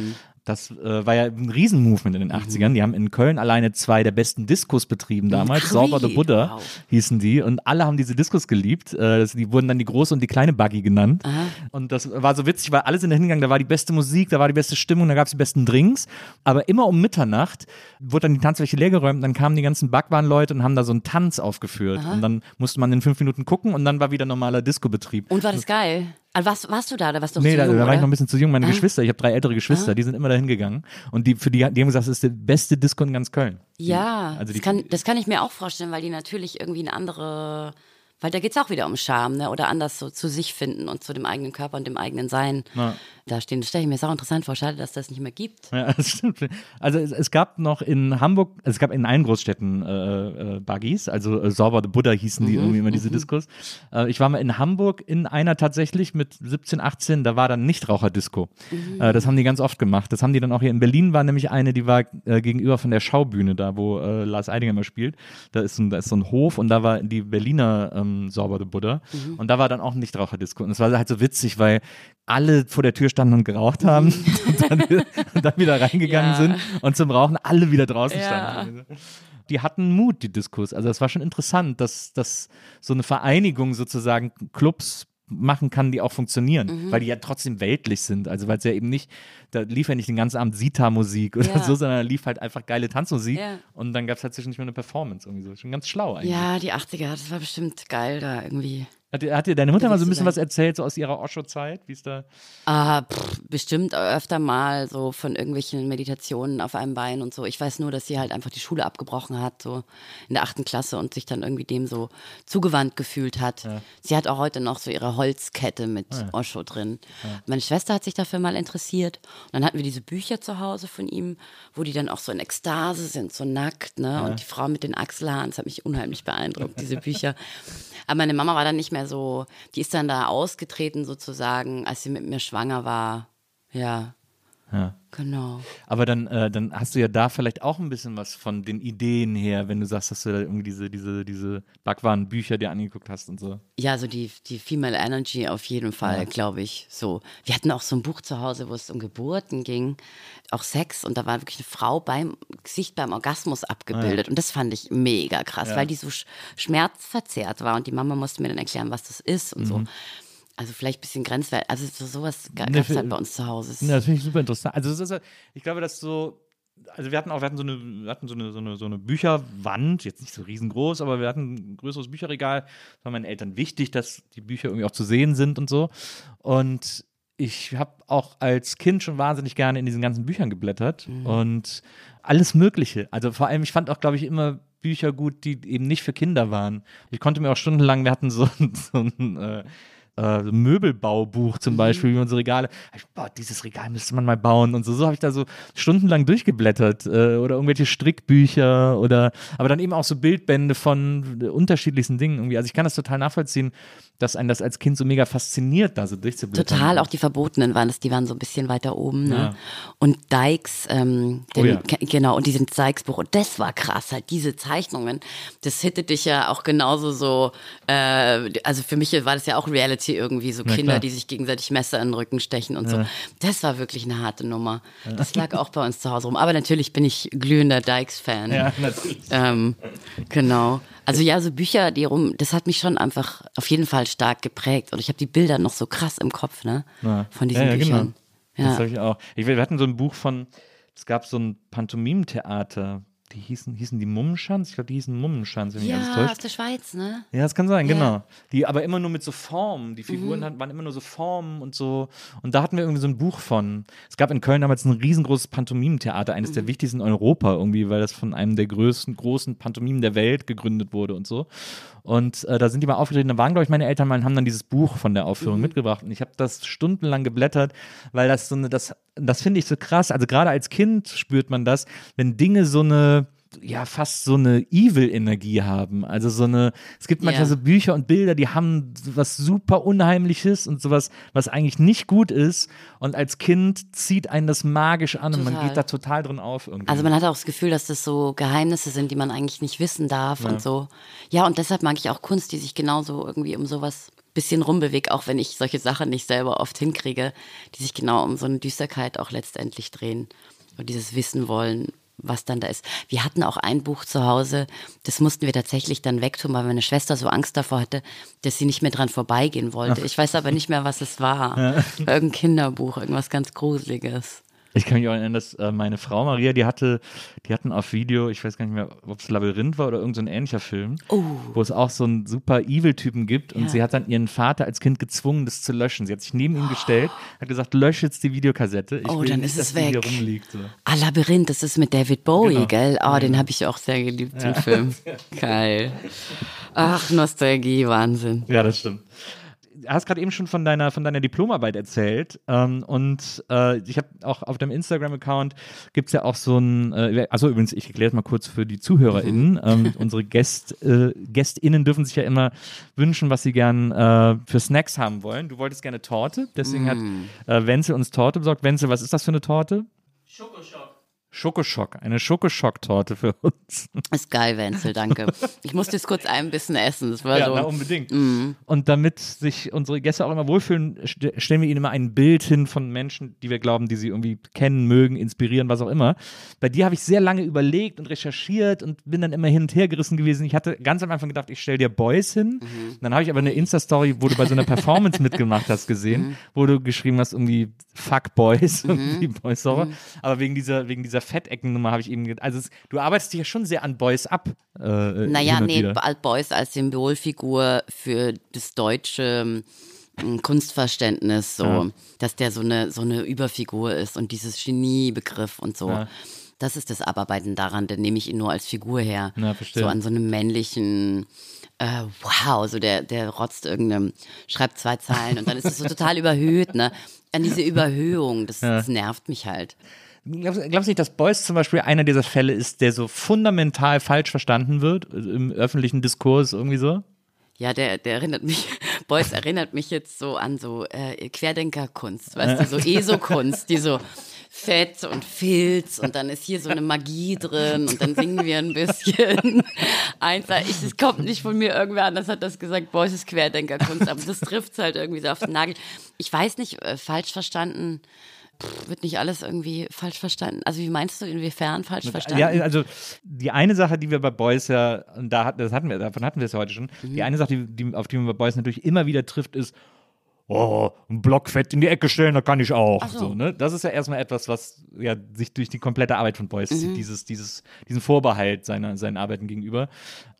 Das äh, war ja ein Riesenmovement in den 80ern. Die haben in Köln alleine zwei der besten Diskos betrieben damals. Sauber the? Buddha
Wow.
hießen die. Und alle haben diese Diskos geliebt. Äh, die wurden dann die große und die kleine Buggy genannt. Und das war so witzig, weil alle sind da hingegangen. Da war die beste Musik, da war die beste Stimmung, da gab es die besten Drinks. Aber immer um Mitternacht wurde dann die Tanzfläche leergeräumt. Dann kamen die ganzen Backwaren-Leute und haben da so einen Tanz aufgeführt. Und dann musste man in fünf Minuten gucken und dann war wieder normaler Disco-Betrieb.
und war das geil? Also warst, warst du da oder warst du noch
Nee,
zu
da,
jung,
da war ich
oder?
noch ein bisschen zu jung. Meine Geschwister, ich habe drei ältere Geschwister, die sind immer dahin gegangen. Und die, für die, die haben gesagt, das ist die beste Disco in ganz Köln.
Ja,
Also die-
das, kann, das kann ich mir auch vorstellen, weil die natürlich irgendwie eine andere, weil da geht's auch wieder um Scham, ne? Oder anders so zu sich finden und zu dem eigenen Körper und dem eigenen Sein da stehen. Das stelle ich mir auch interessant vor. Schade, dass das nicht mehr gibt.
Ja, das stimmt. Also es, es gab noch in Hamburg, es gab in allen Großstädten äh, äh, Buggies, also äh, Sauber the Buddha hießen die irgendwie immer diese Diskos. Äh, ich war mal in Hamburg in einer tatsächlich mit 17, 18, da war dann Nichtraucher-Disco. Äh, das haben die ganz oft gemacht. Das haben die dann auch hier in Berlin war nämlich eine, die war äh, gegenüber von der Schaubühne da, wo äh, Lars Eidinger immer spielt. Da ist, ein, da ist so ein Hof und da war die Berliner ähm, Sauber the Buddha. Und da war dann auch ein Nichtraucher-Disco. Und es war halt so witzig, weil alle vor der Tür standen und geraucht haben und, dann, und dann wieder reingegangen
Ja.
sind und zum Rauchen alle wieder draußen
Ja.
standen. Die hatten Mut, die Diskurs. Also das war schon interessant, dass, dass so eine Vereinigung sozusagen Clubs machen kann, die auch funktionieren,
Mhm.
weil die ja trotzdem weltlich sind. Also weil es ja eben nicht, da lief ja nicht den ganzen Abend Sita-Musik oder
Ja.
so, sondern da lief halt einfach geile Tanzmusik
Ja.
und dann gab es halt zwischendurch mal eine Performance irgendwie so. Schon ganz schlau eigentlich.
Ja, die 80er, das war bestimmt geil da irgendwie.
Hat, dir, hat dir deine Mutter mal so ein bisschen was erzählt, so aus ihrer Osho-Zeit, wie es da
Ah, pff, bestimmt öfter mal so von irgendwelchen Meditationen auf einem Bein und so. Ich weiß nur, dass sie halt einfach die Schule abgebrochen hat, so in der achten Klasse und sich dann irgendwie dem so zugewandt gefühlt hat. Sie hat auch heute noch so ihre Holzkette mit Osho drin. Meine Schwester hat sich dafür mal interessiert. Und dann hatten wir diese Bücher zu Hause von ihm, wo die dann auch so in Ekstase sind, so nackt, ne? Und die Frau mit den Achselhaaren, das hat mich unheimlich beeindruckt, diese Bücher. Aber meine Mama war dann nicht mehr so, die ist dann da ausgetreten sozusagen, als sie mit mir schwanger war. Ja.
Ja.
Genau.
Aber dann, äh, dann hast du ja da vielleicht auch ein bisschen was von den Ideen her, wenn du sagst, dass du da irgendwie diese, diese, diese Backwaren-Bücher dir angeguckt hast und so.
Ja, so die, die Female Energy auf jeden Fall, glaube ich. So. Wir hatten auch so ein Buch zu Hause, wo es um Geburten ging, auch Sex und da war wirklich eine Frau beim Gesicht beim Orgasmus abgebildet und das fand ich mega krass, weil die so sch schmerzverzerrt war und die Mama musste mir dann erklären, was das ist und so. Also vielleicht ein bisschen grenzwertig. Also so, sowas gab
Ne,
es
für-
halt bei uns zu Hause.
Ja, das finde ich super interessant. Also, ist, ich glaube, dass so. Also wir hatten auch, wir hatten so eine, wir hatten so eine, so eine, so eine Bücherwand, jetzt nicht so riesengroß, aber wir hatten ein größeres Bücherregal. Das war meinen Eltern wichtig, dass die Bücher irgendwie auch zu sehen sind und so. Und ich habe auch als Kind schon wahnsinnig gerne in diesen ganzen Büchern geblättert und alles Mögliche. Also vor allem, ich fand auch, glaube ich, immer Bücher gut, die eben nicht für Kinder waren. Ich konnte mir auch stundenlang, wir hatten so, so ein äh, äh, Möbelbaubuch zum Beispiel, wie man so Regale. Ich, boah, dieses Regal müsste man mal bauen und so. So habe ich da so stundenlang durchgeblättert äh, oder irgendwelche Strickbücher oder, aber dann eben auch so Bildbände von unterschiedlichsten Dingen irgendwie. Also ich kann das total nachvollziehen, dass einen das als Kind so mega fasziniert, da so durchzublättern.
Total, auch die Verbotenen waren es, die waren so ein bisschen weiter oben. Ne?
Ja.
Und Dykes, ähm, den,
Oh ja.
genau, und diesen Dykes-Buch, und das war krass, halt diese Zeichnungen, das hittet dich ja auch genauso so, äh, also für mich war das ja auch Reality irgendwie, so
Na
Kinder,
klar.
die sich gegenseitig Messer in den Rücken stechen und so. Das war wirklich eine harte Nummer. Das lag auch bei uns zu Hause rum. Aber natürlich bin ich glühender Dykes-Fan.
Ja, natürlich.
Ähm, genau. Also ja, so Bücher, die rum, das hat mich schon einfach auf jeden Fall stark geprägt. Und ich habe die Bilder noch so krass im Kopf, ne?
Ja.
Von diesen
ja, ja,
Büchern.
Genau. Das
Ja.
habe ich auch. Ich, wir hatten so ein Buch von, es gab so ein Pantomimentheater, die hießen, hießen die Mummenschanz? Ich glaube, die hießen Mummenschanz, wenn mich alles
Ja,
täuscht.
aus der Schweiz, ne?
Ja, das kann sein,
Ja.
genau. Die aber immer nur mit so Formen. Die Figuren
Mhm.
hatten, waren immer nur so Formen und so. Und da hatten wir irgendwie so ein Buch von. Es gab in Köln damals ein riesengroßes Pantomimentheater, eines
Mhm.
der wichtigsten in Europa irgendwie, weil das von einem der größten, großen Pantomimen der Welt gegründet wurde und so. Und äh, da sind die mal aufgetreten. Da waren, glaube ich, meine Eltern mal und haben dann dieses Buch von der
Mhm.
Aufführung mitgebracht. Und ich habe das stundenlang geblättert, weil das so eine, das, das finde ich so krass. Also gerade als Kind spürt man das, wenn Dinge so eine ja, fast so eine Evil-Energie haben. Also so eine, es gibt manchmal
Ja.
so Bücher und Bilder, die haben was super Unheimliches und sowas, was eigentlich nicht gut ist. Und als Kind zieht einen das magisch an und man
Total.
geht da total drin auf irgendwie.
Also man hat auch das Gefühl, dass das so Geheimnisse sind, die man eigentlich nicht wissen darf und so. Ja, und deshalb mag ich auch Kunst, die sich genauso irgendwie um sowas bisschen rumbewegt, auch wenn ich solche Sachen nicht selber oft hinkriege, die sich genau um so eine Düsterkeit auch letztendlich drehen. Und dieses Wissen wollen, was dann da ist. Wir hatten auch ein Buch zu Hause, das mussten wir tatsächlich dann wegtun, weil meine Schwester so Angst davor hatte, dass sie nicht mehr dran vorbeigehen wollte. Ich weiß aber nicht mehr, was es war. Irgendein Kinderbuch, irgendwas ganz Gruseliges.
Ich kann mich auch erinnern, dass äh, meine Frau Maria, die hatte, die hatten auf Video, ich weiß gar nicht mehr, ob es Labyrinth war oder irgendein so ein ähnlicher Film, wo es auch so einen super Evil-Typen gibt und
Oh. Ja.
sie hat dann ihren Vater als Kind gezwungen, das zu löschen. Sie hat sich neben ihn gestellt, hat gesagt, lösch jetzt die Videokassette. Ich
Oh,
will
dann
nicht,
ist es weg.
rumliegt. So.
Ah, Labyrinth, das ist mit David Bowie,
Genau.
gell? Oh, den habe ich auch sehr geliebt, den Film. Geil. Ach, Nostalgie, Wahnsinn.
Ja, das stimmt. Du hast gerade eben schon von deiner, von deiner Diplomarbeit erzählt. Ähm, und äh, ich habe auch auf deinem Instagram-Account gibt es ja auch so ein, äh, also übrigens, ich erkläre es mal kurz für die ZuhörerInnen. Ähm, unsere Gäst, äh, GästInnen dürfen sich ja immer wünschen, was sie gern äh, für Snacks haben wollen. Du wolltest gerne Torte, deswegen hat äh, Wenzel uns Torte besorgt. Wenzel, was ist das für eine Torte? Schokoschock, eine Schokoschock-Torte für uns.
Ist geil, Wenzel, danke. Ich musste jetzt kurz ein bisschen essen. Das war
Ja,
so.
na, unbedingt. Und damit sich unsere Gäste auch immer wohlfühlen, st stellen wir ihnen immer ein Bild hin von Menschen, die wir glauben, die sie irgendwie kennen, mögen, inspirieren, was auch immer. Bei dir habe ich sehr lange überlegt und recherchiert und bin dann immer hin und her gerissen gewesen. Ich hatte ganz am Anfang gedacht, ich stelle dir Boys hin. Dann habe ich aber eine Insta-Story, wo du bei so einer Performance mitgemacht hast, gesehen, wo du geschrieben hast, irgendwie Fuck Boys, irgendwie Boys Horror. Aber wegen dieser, wegen dieser Fettecken-Nummer habe ich eben, also es, du arbeitest dich ja schon sehr an Boys ab. Äh,
Naja,
hin und
nee, Boys als Symbolfigur für das deutsche ähm, Kunstverständnis, so,
Ja.
dass der so eine, so eine Überfigur ist und dieses Geniebegriff und so.
Ja.
Das ist das Abarbeiten daran, dann nehme ich ihn nur als Figur her.
Verstehe.
So an so einem männlichen, äh, wow, so der, der rotzt irgendeinem, schreibt zwei Zeilen und dann ist es so total überhöht, ne? An diese Überhöhung, das, das nervt mich halt.
Glaubst, glaubst du nicht, dass Beuys zum Beispiel einer dieser Fälle ist, der so fundamental falsch verstanden wird äh, im öffentlichen Diskurs irgendwie so?
Ja, der, der erinnert mich, Beuys erinnert mich jetzt so an so äh, Querdenkerkunst, weißt du, so ESO-Kunst, die so Fett und Filz und dann ist hier so eine Magie drin und dann singen wir ein bisschen. Einfach, es kommt nicht von mir, irgendwer anders hat das gesagt, Beuys ist Querdenkerkunst, aber das trifft halt irgendwie so auf den Nagel. Ich weiß nicht, äh, falsch verstanden, pff, wird nicht alles irgendwie falsch verstanden. Also wie meinst du, inwiefern falsch verstanden?
Ja, also die eine Sache, die wir bei Beuys ja, und da hat, das hatten wir, davon hatten wir es ja heute schon, die eine Sache, die, die, auf die man bei Beuys natürlich immer wieder trifft, ist, oh, ein Block Fett in die Ecke stellen, da kann ich auch.
So.
so. ne? Das ist ja erstmal etwas, was ja sich durch die komplette Arbeit von Beuys
Mhm.
zieht, dieses, dieses, diesen Vorbehalt seiner, seinen Arbeiten gegenüber.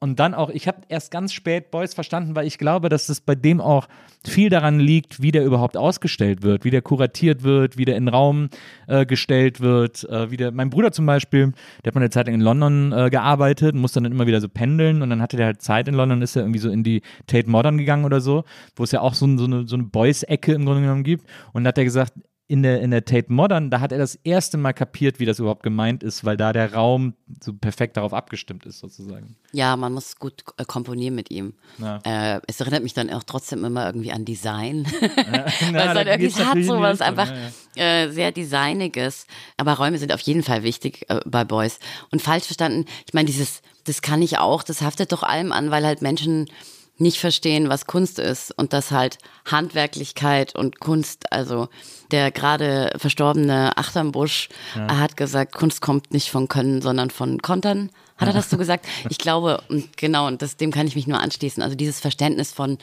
Und dann auch, ich habe erst ganz spät Beuys verstanden, weil ich glaube, dass es bei dem auch viel daran liegt, wie der überhaupt ausgestellt wird, wie der kuratiert wird, wie der in den Raum äh, gestellt wird, äh, wie der, mein Bruder zum Beispiel, der hat mal eine Zeit lang in London äh, gearbeitet, musste dann immer wieder so pendeln und dann hatte der halt Zeit in London, ist er irgendwie so in die Tate Modern gegangen oder so, wo es ja auch so, so eine, so eine Boys-Ecke im Grunde genommen gibt. Und da hat er gesagt, in der, in der Tate Modern, da hat er das erste Mal kapiert, wie das überhaupt gemeint ist, weil da der Raum so perfekt darauf abgestimmt ist, sozusagen.
Ja, man muss gut äh, komponieren mit ihm.
Ja.
Äh, es erinnert mich dann auch trotzdem immer irgendwie an Design.
Na,
Weil es halt irgendwie hat sowas einfach
ja,
Äh, sehr Designiges. Aber Räume sind auf jeden Fall wichtig äh, bei Boys. Und falsch verstanden, ich meine, dieses, das kann ich auch, das haftet doch allem an, weil halt Menschen nicht verstehen, was Kunst ist und dass halt Handwerklichkeit und Kunst, also der gerade verstorbene Achternbusch er hat gesagt, Kunst kommt nicht von Können, sondern von Kontern. Hat er das so gesagt? Ich glaube, und genau, und das, dem kann ich mich nur anschließen. Also dieses Verständnis von,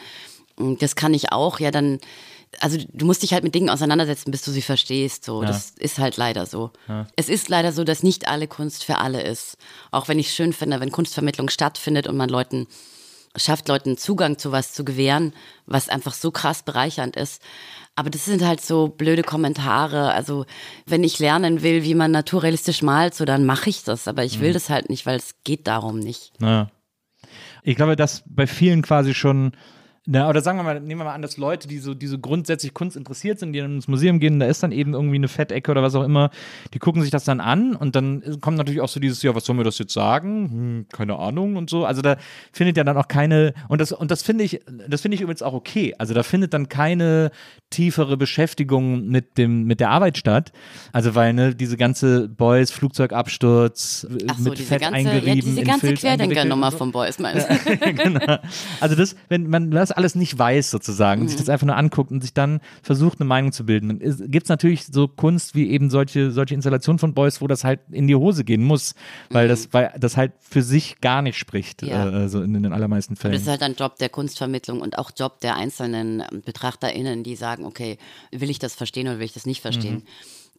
mm, das kann ich auch, ja, dann, also du musst dich halt mit Dingen auseinandersetzen, bis du sie verstehst. So, das ist halt leider so. Es ist leider so, dass nicht alle Kunst für alle ist. Auch wenn ich es schön finde, wenn Kunstvermittlung stattfindet und man Leuten schafft, Leuten Zugang zu was zu gewähren, was einfach so krass bereichernd ist. Aber das sind halt so blöde Kommentare. Also, wenn ich lernen will, wie man naturrealistisch malt, so dann mache ich das. Aber ich will das halt nicht, weil es geht darum nicht.
Ja. Ich glaube, dass bei vielen quasi schon, na, oder sagen wir mal, nehmen wir mal an, dass Leute, die so, die so grundsätzlich Kunst interessiert sind, die dann ins Museum gehen, da ist dann eben irgendwie eine Fettecke oder was auch immer, die gucken sich das dann an und dann kommt natürlich auch so dieses, ja, was soll mir das jetzt sagen? Hm, keine Ahnung und so. Also da findet ja dann auch keine, und das, und das finde ich, das finde ich übrigens auch okay. Also da findet dann keine tiefere Beschäftigung mit dem, mit der Arbeit statt. Also weil, ne, diese ganze Boys, Flugzeugabsturz,
Ach so,
mit
diese
Fett
ganze,
eingerieben,
ja, diese ganze Querdenker-Nummer
so.
vom Boys, meinst du?
genau. Also das, wenn man das alles nicht weiß sozusagen und sich das einfach nur anguckt und sich dann versucht, eine Meinung zu bilden, dann gibt es natürlich so Kunst wie eben solche, solche Installationen von Boys, wo das halt in die Hose gehen muss, weil das, weil das halt für sich gar nicht spricht,
Ja.
äh, also in, den allermeisten Fällen.
Das ist halt ein Job der Kunstvermittlung und auch Job der einzelnen BetrachterInnen, die sagen, okay, will ich das verstehen oder will ich das nicht verstehen?
Mhm.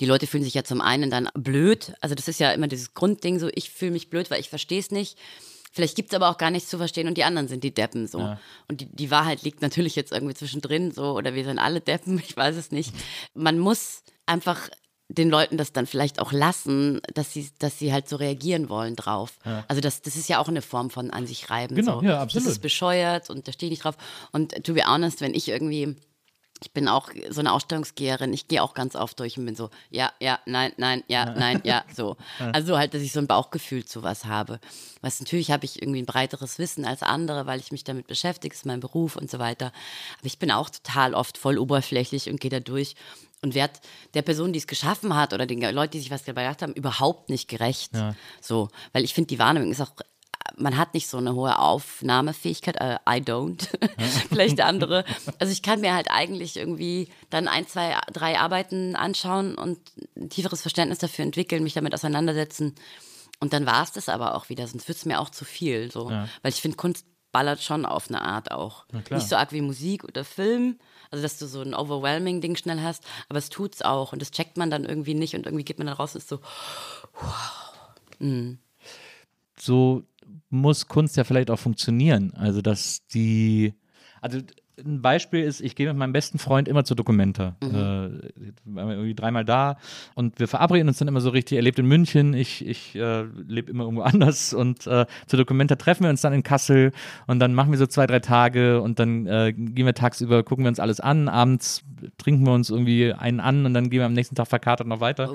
Die Leute fühlen sich ja zum einen dann blöd, also das ist ja immer dieses Grundding so, ich fühle mich blöd, weil ich verstehe es nicht. Vielleicht gibt es aber auch gar nichts zu verstehen und die anderen sind die Deppen so. Und die, die Wahrheit liegt natürlich jetzt irgendwie zwischendrin so oder wir sind alle Deppen, ich weiß es nicht. Man muss einfach den Leuten das dann vielleicht auch lassen, dass sie, dass sie halt so reagieren wollen drauf. Also das, das ist ja auch eine Form von an sich reiben.
Genau,
so.
ja, absolut.
Das ist bescheuert und da stehe ich nicht drauf. Und to be honest, wenn ich irgendwie, ich bin auch so eine Ausstellungsgeherin, ich gehe auch ganz oft durch und bin so, ja, ja, nein, nein, ja, nein, ja, so. Also halt, dass ich so ein Bauchgefühl zu was habe. Was natürlich habe ich irgendwie ein breiteres Wissen als andere, weil ich mich damit beschäftige, ist mein Beruf und so weiter. Aber ich bin auch total oft voll oberflächlich und gehe da durch und werde der Person, die es geschaffen hat oder den Leuten, die sich was dabei gedacht haben, überhaupt nicht gerecht. So, weil ich finde, die Wahrnehmung ist auch man hat nicht so eine hohe Aufnahmefähigkeit, äh, I don't, vielleicht der andere. Also ich kann mir halt eigentlich irgendwie dann ein, zwei, drei Arbeiten anschauen und ein tieferes Verständnis dafür entwickeln, mich damit auseinandersetzen. Und dann war es das aber auch wieder, sonst wird es mir auch zu viel. So. Weil ich finde, Kunst ballert schon auf eine Art auch. Nicht so arg wie Musik oder Film, also dass du so ein overwhelming Ding schnell hast, aber es tut's auch und das checkt man dann irgendwie nicht und irgendwie geht man dann raus und ist so,
so muss Kunst ja vielleicht auch funktionieren. Also, dass die, also ein Beispiel ist, ich gehe mit meinem besten Freund immer zur Documenta. Äh, waren wir irgendwie dreimal da und wir verabreden uns dann immer so richtig. Er lebt in München, ich, ich äh, lebe immer irgendwo anders und äh, zur Documenta treffen wir uns dann in Kassel und dann machen wir so zwei, drei Tage und dann äh, gehen wir tagsüber, gucken wir uns alles an, abends trinken wir uns irgendwie einen an und dann gehen wir am nächsten Tag verkatert noch weiter.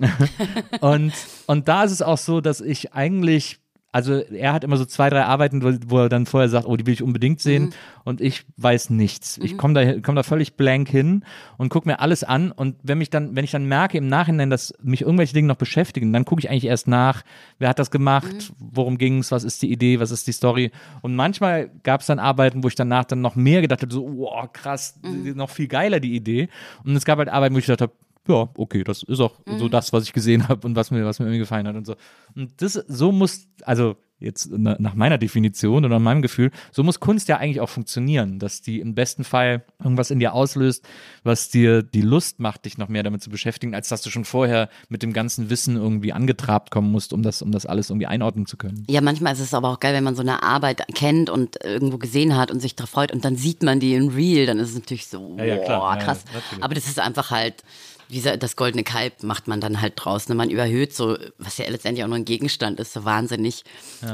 und, und da ist es auch so, dass ich eigentlich, also er hat immer so zwei, drei Arbeiten, wo, er dann vorher sagt, oh, die will ich unbedingt sehen. Und ich weiß nichts. Ich komme da, komm da völlig blank hin und gucke mir alles an. Und wenn mich dann, wenn ich dann merke im Nachhinein, dass mich irgendwelche Dinge noch beschäftigen, dann gucke ich eigentlich erst nach, wer hat das gemacht, worum ging es, was ist die Idee, was ist die Story. Und manchmal gab es dann Arbeiten, wo ich danach dann noch mehr gedacht habe, so, oh, krass, noch viel geiler die Idee. Und es gab halt Arbeiten, wo ich gedacht habe, ja, okay, das ist auch so das, was ich gesehen habe und was mir, was mir irgendwie gefallen hat und so. Und das, so muss, also jetzt na- nach meiner Definition oder meinem Gefühl, so muss Kunst ja eigentlich auch funktionieren, dass die im besten Fall irgendwas in dir auslöst, was dir die Lust macht, dich noch mehr damit zu beschäftigen, als dass du schon vorher mit dem ganzen Wissen irgendwie angetrabt kommen musst, um das, um das alles irgendwie einordnen zu können.
Ja, manchmal ist es aber auch geil, wenn man so eine Arbeit kennt und irgendwo gesehen hat und sich darauf freut und dann sieht man die in Real, dann ist es natürlich so,
Ja, ja, klar.
boah,
Ja, ja,
krass.
natürlich.
aber das ist einfach halt, wie gesagt, das goldene Kalb macht man dann halt draus. Ne? Man überhöht so, was ja letztendlich auch nur ein Gegenstand ist, so wahnsinnig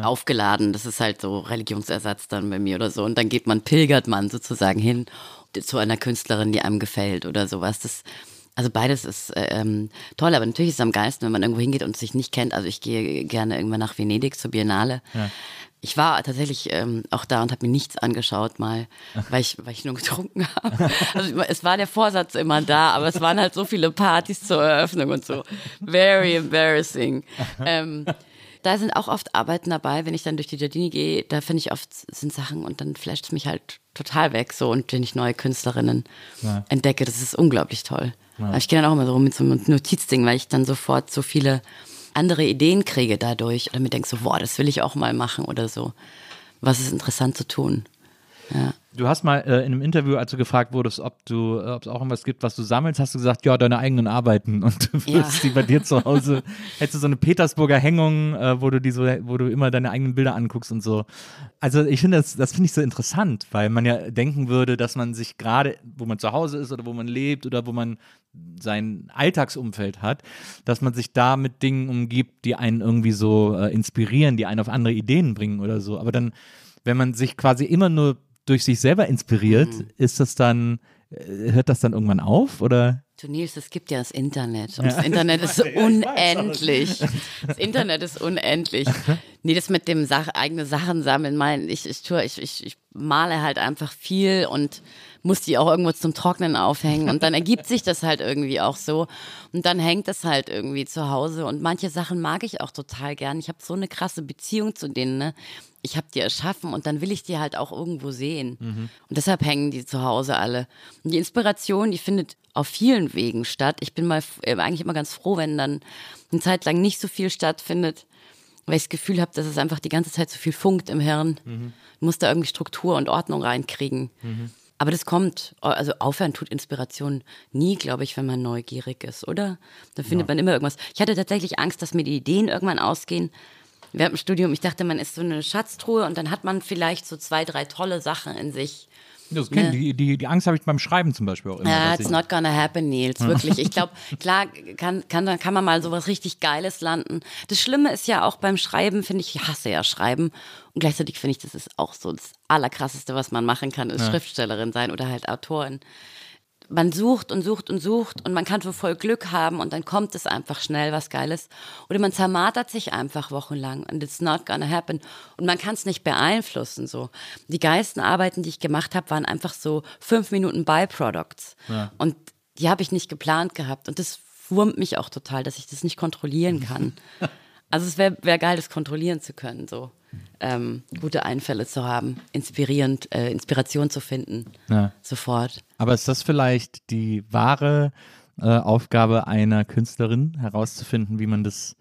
aufgeladen. Das ist halt so Religionsersatz dann bei mir oder so. Und dann geht man, pilgert man sozusagen hin zu einer Künstlerin, die einem gefällt oder sowas. Das, also beides ist äh, ähm, toll, aber natürlich ist es am geilsten, wenn man irgendwo hingeht und sich nicht kennt. Also ich gehe gerne irgendwann nach Venedig zur Biennale. Ich war tatsächlich ähm, auch da und habe mir nichts angeschaut mal, weil ich, weil ich nur getrunken habe. Also es war der Vorsatz immer da, aber es waren halt so viele Partys zur Eröffnung und so. Very embarrassing. Ähm, da sind auch oft Arbeiten dabei, wenn ich dann durch die Giardini gehe, da finde ich oft sind Sachen und dann flasht es mich halt total weg so und wenn ich neue Künstlerinnen entdecke, das ist unglaublich toll. Aber ich gehe dann auch immer so rum mit so einem Notizding, weil ich dann sofort so viele andere Ideen kriege dadurch oder mir denke so, boah, das will ich auch mal machen oder so. Was ist interessant zu tun? Ja.
Du hast mal äh, in einem Interview, als du gefragt wurdest, ob du, äh, ob es auch irgendwas gibt, was du sammelst, hast du gesagt, ja, deine eigenen Arbeiten und du
Ja.
würdest die bei dir zu Hause, hättest du so eine Petersburger Hängung, äh, wo du die so, wo du immer deine eigenen Bilder anguckst und so. Also ich finde das, das finde ich so interessant, weil man ja denken würde, dass man sich gerade, wo man zu Hause ist oder wo man lebt oder wo man sein Alltagsumfeld hat, dass man sich da mit Dingen umgibt, die einen irgendwie so äh, inspirieren, die einen auf andere Ideen bringen oder so. Aber dann, wenn man sich quasi immer nur durch sich selber inspiriert, ist das dann, äh, hört das dann irgendwann auf oder?
Du Nils, es gibt ja das Internet und das Internet ist unendlich. Das Internet ist unendlich. Nee, das mit dem Sach eigene Sachen sammeln, mein, ich, ich tue, ich, ich, ich male halt einfach viel und muss die auch irgendwo zum Trocknen aufhängen und dann ergibt sich das halt irgendwie auch so und dann hängt das halt irgendwie zu Hause und manche Sachen mag ich auch total gern. Ich habe so eine krasse Beziehung zu denen, ne? Ich habe die erschaffen und dann will ich die halt auch irgendwo sehen. Und deshalb hängen die zu Hause alle. Und die Inspiration, die findet auf vielen Wegen statt. Ich bin mal äh, eigentlich immer ganz froh, wenn dann eine Zeit lang nicht so viel stattfindet, weil ich das Gefühl habe, dass es einfach die ganze Zeit so viel funkt im Hirn. Du musst da irgendwie Struktur und Ordnung reinkriegen. Aber das kommt, also aufhören tut Inspiration nie, glaube ich, wenn man neugierig ist, oder? Da findet man immer irgendwas. Ich hatte tatsächlich Angst, dass mir die Ideen irgendwann ausgehen. Während dem Studium, ich dachte, man ist so eine Schatztruhe und dann hat man vielleicht so zwei, drei tolle Sachen in sich.
Das kenn, die, die, die Angst habe ich beim Schreiben zum Beispiel auch immer.
Ja, it's not gonna happen, Nils, wirklich. Ich glaube, klar kann, kann, kann man mal sowas richtig Geiles landen. Das Schlimme ist ja auch beim Schreiben, finde ich, ich hasse ja Schreiben. Und gleichzeitig finde ich, das ist auch so das Allerkrasseste, was man machen kann, ist Schriftstellerin sein oder halt Autorin. Man sucht und sucht und sucht und man kann so voll Glück haben und dann kommt es einfach schnell was Geiles. Oder man zermartert sich einfach wochenlang und it's not gonna happen. Und man kann es nicht beeinflussen so. Die geilsten Arbeiten, die ich gemacht habe, waren einfach so fünf Minuten Byproducts. Und die habe ich nicht geplant gehabt. Und das wurmt mich auch total, dass ich das nicht kontrollieren kann. Also es wäre wär geil, das kontrollieren zu können, so ähm, gute Einfälle zu haben, inspirierend, äh, Inspiration zu finden,
Ja.
sofort.
Aber ist das vielleicht die wahre äh, Aufgabe einer Künstlerin, herauszufinden, wie man das,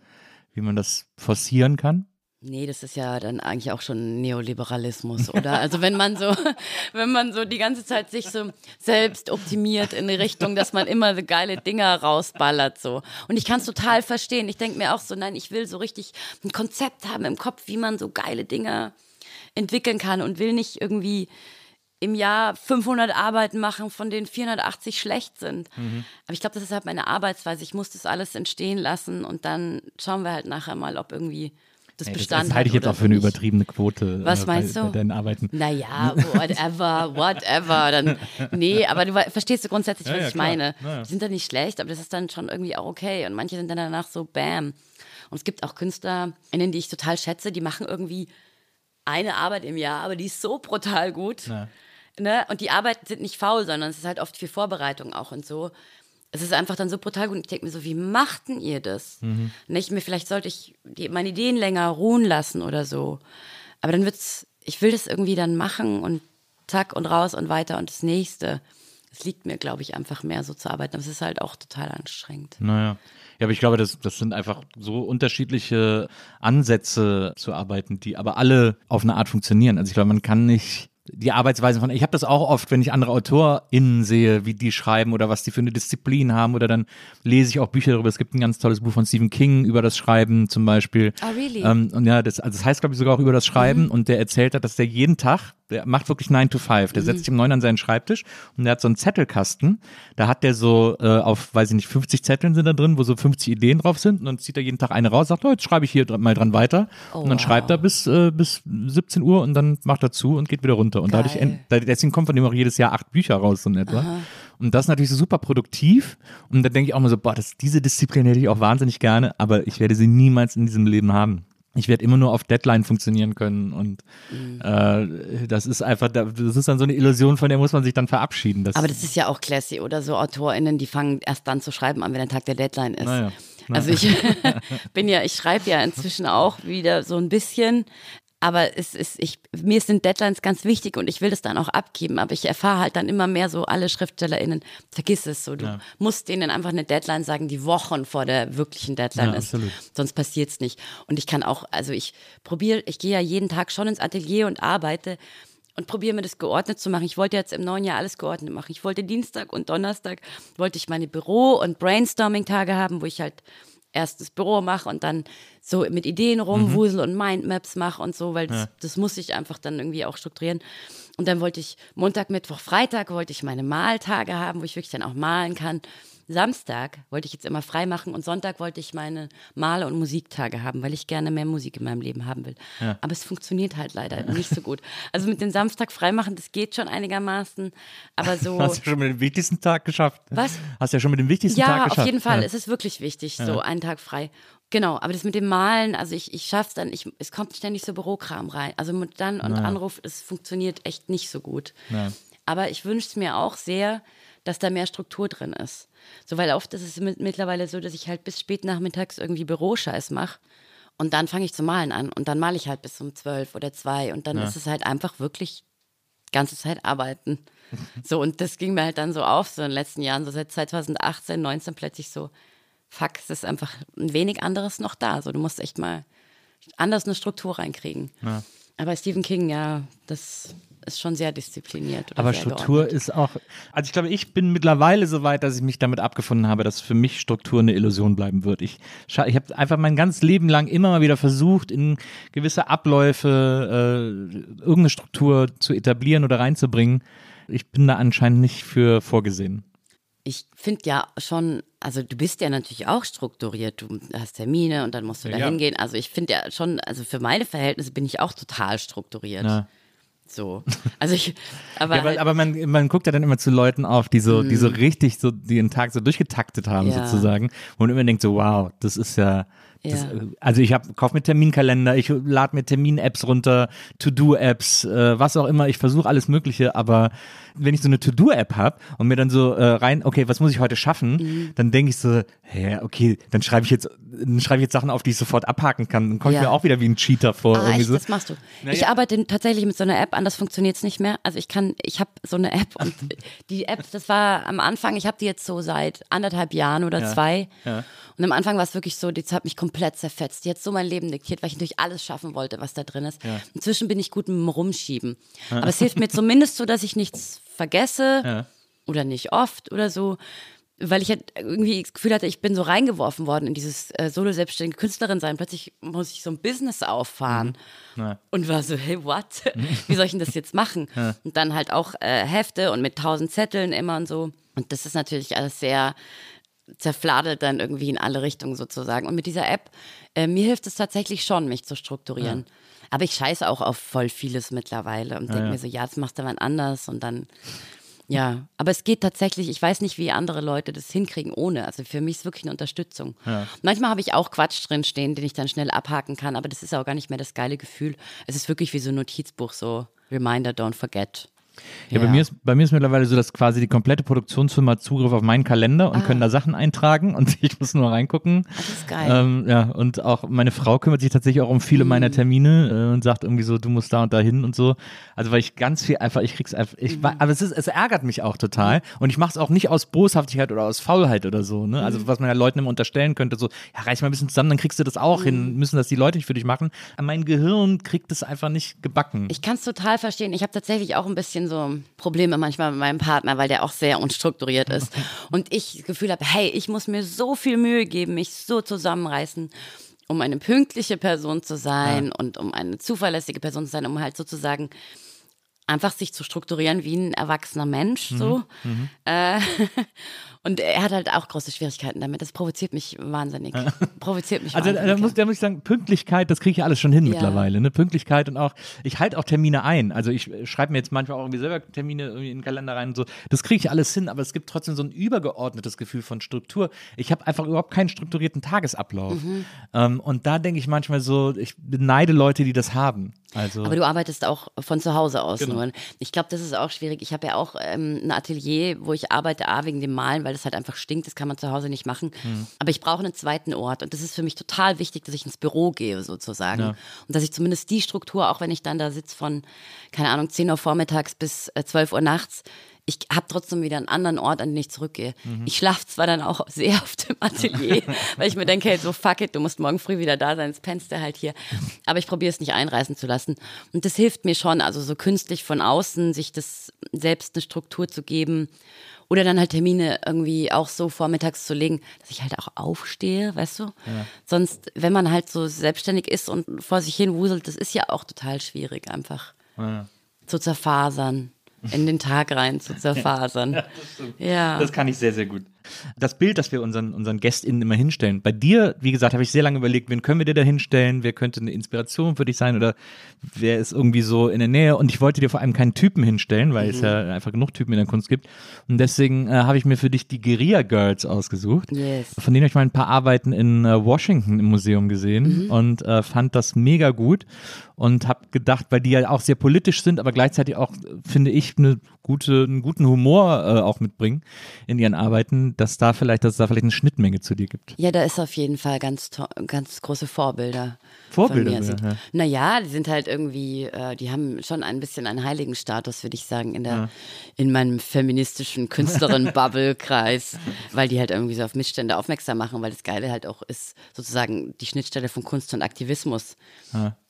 wie man das forcieren kann?
Nee, das ist ja dann eigentlich auch schon Neoliberalismus, oder? Also wenn man so, wenn man so die ganze Zeit sich so selbst optimiert in die Richtung, dass man immer so geile Dinger rausballert, so. Und ich kann es total verstehen. Ich denke mir auch so, nein, ich will so richtig ein Konzept haben im Kopf, wie man so geile Dinger entwickeln kann und will nicht irgendwie im Jahr 500 Arbeiten machen, von denen 480 schlecht sind. Aber ich glaube, das ist halt meine Arbeitsweise. Ich muss das alles entstehen lassen und dann schauen wir halt nachher mal, ob irgendwie das
das,
Bestand
das halte ich jetzt auch für eine übertriebene Quote.
Was
äh, bei,
meinst du?
Bei deinen Arbeiten.
Naja, whatever, whatever. Dann, nee, aber du verstehst du grundsätzlich, was
ja,
ich
klar.
meine.
Ja, ja.
Die sind dann nicht schlecht, aber das ist dann schon irgendwie auch okay. Und manche sind dann danach so bam. Und es gibt auch KünstlerInnen, die ich total schätze, die machen irgendwie eine Arbeit im Jahr, aber die ist so brutal gut. Ne? Und die Arbeiten sind nicht faul, sondern es ist halt oft viel Vorbereitung auch und so. Es ist einfach dann so brutal gut. Und ich denke mir so, wie machten ihr das? Nicht mir, vielleicht sollte ich die, meine Ideen länger ruhen lassen oder so. Aber dann wird's, ich will das irgendwie dann machen und zack und raus und weiter und das nächste. Es liegt mir, glaube ich, einfach mehr so zu arbeiten. Aber es ist halt auch total anstrengend.
Naja. Ja, aber ich glaube, das, das sind einfach so unterschiedliche Ansätze zu arbeiten, die aber alle auf eine Art funktionieren. Also ich glaube, man kann nicht die Arbeitsweise von, ich habe das auch oft, wenn ich andere AutorInnen sehe, wie die schreiben oder was die für eine Disziplin haben oder dann lese ich auch Bücher darüber. Es gibt ein ganz tolles Buch von Stephen King über das Schreiben zum Beispiel.
Oh, really?
Ähm, und ja, das, also das heißt, glaube ich, sogar auch über das Schreiben und der erzählt hat, dass der jeden Tag, der macht wirklich 9 to 5, der setzt sich um 9 an seinen Schreibtisch und der hat so einen Zettelkasten, da hat der so äh, auf, weiß ich nicht, 50 Zetteln sind da drin, wo so 50 Ideen drauf sind und dann zieht er jeden Tag eine raus, sagt, oh, jetzt schreibe ich hier dr- mal dran weiter und dann
wow.
schreibt er bis, äh, bis 17 Uhr und dann macht er zu und geht wieder runter und dadurch,
Geil.
deswegen kommt von dem auch jedes Jahr acht Bücher raus, so in etwa. Und das ist natürlich so super produktiv. Und da denke ich auch mal so, boah, das, diese Disziplin hätte ich auch wahnsinnig gerne, aber ich werde sie niemals in diesem Leben haben. Ich werde immer nur auf Deadline funktionieren können und äh, das ist einfach, da- das ist dann so eine Illusion, von der muss man sich dann verabschieden. Das,
Aber das ist ja auch classy oder so AutorInnen, die fangen erst dann zu schreiben an, wenn der Tag der Deadline ist.
Naja.
Also ich bin ja, ich schreibe ja inzwischen auch wieder so ein bisschen. Aber es ist, ich, mir sind Deadlines ganz wichtig und ich will das dann auch abgeben. Aber ich erfahre halt dann immer mehr so, alle SchriftstellerInnen, vergiss es so. Du musst denen einfach eine Deadline sagen, die Wochen vor der wirklichen Deadline
Ja,
ist.
absolut.
Sonst passiert's nicht. Und ich kann auch, also ich probiere, ich gehe ja jeden Tag schon ins Atelier und arbeite und probiere mir das geordnet zu machen. Ich wollte jetzt im neuen Jahr alles geordnet machen. Ich wollte Dienstag und Donnerstag wollte ich meine Büro- und Brainstorming-Tage haben, wo ich halt erst das Büro mache und dann so mit Ideen rumwusel und Mindmaps mache und so, weil das, das muss ich einfach dann irgendwie auch strukturieren. Und dann wollte ich Montag, Mittwoch, Freitag wollte ich meine Maltage haben, wo ich wirklich dann auch malen kann. Samstag wollte ich jetzt immer frei machen und Sonntag wollte ich meine Male- und Musiktage haben, weil ich gerne mehr Musik in meinem Leben haben will. Aber es funktioniert halt leider nicht so gut. Also mit dem Samstag freimachen, das geht schon einigermaßen, aber so.
hast du schon mit dem wichtigsten Tag geschafft.
Was?
Hast du ja schon mit dem wichtigsten Tag
Ja,
geschafft.
auf jeden Fall.
Ja.
Es ist wirklich wichtig, so einen Tag frei. Genau, aber das mit dem Malen, also ich, ich schaff's dann, ich, es kommt ständig so Bürokram rein. Also mit dann und Anruf, es funktioniert echt nicht so gut.
Ja.
Aber ich wünsche es mir auch sehr, dass da mehr Struktur drin ist. So, weil oft ist es mit, mittlerweile so, dass ich halt bis spät nachmittags irgendwie Büroscheiß mache. Und dann fange ich zu malen an. Und dann male ich halt bis um zwölf oder zwei. Und dann ist es halt einfach wirklich ganze Zeit arbeiten. So, und das ging mir halt dann so auf, so in den letzten Jahren, so seit 2018, 19 plötzlich so, fuck, es ist einfach ein wenig anderes noch da. So, du musst echt mal anders eine Struktur reinkriegen. Aber Stephen King, ja, das ist schon sehr diszipliniert.
Aber
sehr
Struktur
geordnet.
ist auch, also ich glaube, ich bin mittlerweile so weit, dass ich mich damit abgefunden habe, dass für mich Struktur eine Illusion bleiben wird. Ich, ich habe einfach mein ganzes Leben lang immer mal wieder versucht, in gewisse Abläufe äh, irgendeine Struktur zu etablieren oder reinzubringen. Ich bin da anscheinend nicht für vorgesehen.
Ich finde ja schon, also du bist ja natürlich auch strukturiert. Du hast Termine und dann musst du da hingehen. Also ich finde ja schon, also für meine Verhältnisse bin ich auch total strukturiert.
Ja.
So. Also ich, aber,
Ja, aber,
halt,
aber man, man guckt ja dann immer zu Leuten auf, die so, die so richtig so den Tag so durchgetaktet haben.
Ja.
sozusagen und immer denkt so, wow, das ist ja, das,
Ja.
also ich habe kauf mir Terminkalender, ich lade mir Termin-Apps runter, To-Do-Apps, äh, was auch immer, ich versuche alles Mögliche, aber wenn ich so eine To-Do-App habe und mir dann so äh, rein, okay, was muss ich heute schaffen,
Mhm.
dann denke ich so, hä, okay, dann schreibe ich jetzt, dann schreibe ich jetzt Sachen auf, die ich sofort abhaken kann, dann komme ich
Ja.
mir auch wieder wie ein Cheater vor.
ah, echt,
so.
das machst du. Ich
ja.
arbeite tatsächlich mit so einer App, anders funktioniert es nicht mehr. Also ich kann, ich habe so eine App und die App, das war am Anfang, ich habe die jetzt so seit anderthalb Jahren oder zwei.
Ja.
Und am Anfang war es wirklich so, die hat mich komplett zerfetzt. Die hat so mein Leben diktiert, weil ich natürlich alles schaffen wollte, was da drin ist. Inzwischen bin ich gut mit dem Rumschieben. Aber es hilft mir zumindest so, dass ich nichts vergesse
Ja.
oder nicht oft oder so. Weil ich halt irgendwie das Gefühl hatte, ich bin so reingeworfen worden in dieses äh, solo-selbstständige Künstlerin sein. Plötzlich muss ich so ein Business auffahren.
Ja.
Und war so, hey, what? Wie soll ich denn das jetzt machen? Und dann halt auch äh, Hefte und mit tausend Zetteln immer und so. Und das ist natürlich alles sehr zerfladelt dann irgendwie in alle Richtungen sozusagen. Und mit dieser App, äh, mir hilft es tatsächlich schon, mich zu strukturieren. Aber ich scheiße auch auf voll vieles mittlerweile und denke mir so, ja, das machst du wann anders und dann, ja. Aber es geht tatsächlich, ich weiß nicht, wie andere Leute das hinkriegen ohne. Also für mich ist wirklich eine Unterstützung. Manchmal habe ich auch Quatsch drin stehen, den ich dann schnell abhaken kann, aber das ist auch gar nicht mehr das geile Gefühl. Es ist wirklich wie so ein Notizbuch, so Reminder, don't forget.
Ja, Bei, mir ist, bei mir ist mittlerweile so, dass quasi die komplette Produktionsfirma Zugriff auf meinen Kalender und
Ah.
können da Sachen eintragen und ich muss nur reingucken.
Das ist geil.
Ähm, ja, und auch meine Frau kümmert sich tatsächlich auch um viele
Mhm.
meiner Termine äh, und sagt irgendwie so, du musst da und da hin und so. Also weil ich ganz viel einfach, ich krieg's einfach, ich,
Mhm.
aber es ist, es ärgert mich auch total und ich mache es auch nicht aus Boshaftigkeit oder aus Faulheit oder so. Ne?
Mhm.
Also was man ja Leuten immer unterstellen könnte, so, ja reich mal ein bisschen zusammen, dann kriegst du das auch
Mhm.
hin. Müssen das die Leute nicht für dich machen? Aber mein Gehirn kriegt es einfach nicht gebacken.
Ich kann es total verstehen. Ich habe tatsächlich auch ein bisschen so Probleme manchmal mit meinem Partner, weil der auch sehr unstrukturiert ist. Und ich das Gefühl habe, hey, ich muss mir so viel Mühe geben, mich so zusammenreißen, um eine pünktliche Person zu sein und um eine zuverlässige Person zu sein, um halt sozusagen einfach sich zu strukturieren wie ein erwachsener Mensch. So. Äh, und er hat halt auch große Schwierigkeiten damit. Das provoziert mich wahnsinnig. Provoziert mich
Also da,
wahnsinnig.
da, muss, da muss ich sagen, Pünktlichkeit, das kriege ich alles schon hin
Ja.
mittlerweile. Ne? Pünktlichkeit und auch, ich halte auch Termine ein. Also ich äh, schreibe mir jetzt manchmal auch irgendwie selber Termine irgendwie in den Kalender rein und so. Das kriege ich alles hin, aber es gibt trotzdem so ein übergeordnetes Gefühl von Struktur. Ich habe einfach überhaupt keinen strukturierten Tagesablauf.
Mhm.
Ähm, und da denke ich manchmal so, ich beneide Leute, die das haben. Also
Aber du arbeitest auch von zu Hause aus
Genau.
nur. Ich glaube, das ist auch schwierig. Ich habe ja auch ähm, ein Atelier, wo ich arbeite, A, wegen dem Malen, weil das halt einfach stinkt. Das kann man zu Hause nicht machen.
Hm.
Aber ich brauche einen zweiten Ort. Und das ist für mich total wichtig, dass ich ins Büro gehe, sozusagen. Und dass ich zumindest die Struktur, auch wenn ich dann da sitze von, keine Ahnung, 10 Uhr vormittags bis äh, 12 Uhr nachts, ich habe trotzdem wieder einen anderen Ort, an den ich zurückgehe.
Mhm.
Ich schlafe zwar dann auch sehr oft im Atelier, weil ich mir denke, hey, so fuck it, du musst morgen früh wieder da sein, jetzt pennst du halt hier. Aber ich probiere es nicht einreißen zu lassen. Und das hilft mir schon, also so künstlich von außen, sich das selbst eine Struktur zu geben. Oder dann halt Termine irgendwie auch so vormittags zu legen, dass ich halt auch aufstehe, weißt du? Sonst, wenn man halt so selbstständig ist und vor sich hin wuselt, das ist ja auch total schwierig, einfach zu zerfasern, in den Tag rein zu zerfasern. Ja.
Das kann ich sehr, sehr gut. Das Bild, das wir unseren, unseren GästInnen immer hinstellen. Bei dir, wie gesagt, habe ich sehr lange überlegt, wen können wir dir da hinstellen? Wer könnte eine Inspiration für dich sein? Oder wer ist irgendwie so in der Nähe? Und ich wollte dir vor allem keinen Typen hinstellen, weil es ja einfach genug Typen in der Kunst gibt. Und deswegen äh, habe ich mir für dich die Guerilla Girls ausgesucht.
Yes.
Von denen habe ich mal ein paar Arbeiten in äh, Washington im Museum gesehen und äh, fand das mega gut und habe gedacht, weil die ja auch sehr politisch sind, aber gleichzeitig auch, äh, finde ich, eine gute, einen guten Humor äh, auch mitbringen in ihren Arbeiten, dass da vielleicht, dass es da vielleicht eine Schnittmenge zu dir gibt.
Ja, da ist auf jeden Fall ganz, ganz große Vorbilder.
Vorbilder
von mir. Sind,
ja.
Naja, die sind halt irgendwie, äh, die haben schon ein bisschen einen heiligen Status, würde ich sagen, in, der, in meinem feministischen Künstlerin-Bubble-Kreis, weil die halt irgendwie so auf Missstände aufmerksam machen, weil das Geile halt auch ist, sozusagen die Schnittstelle von Kunst und Aktivismus,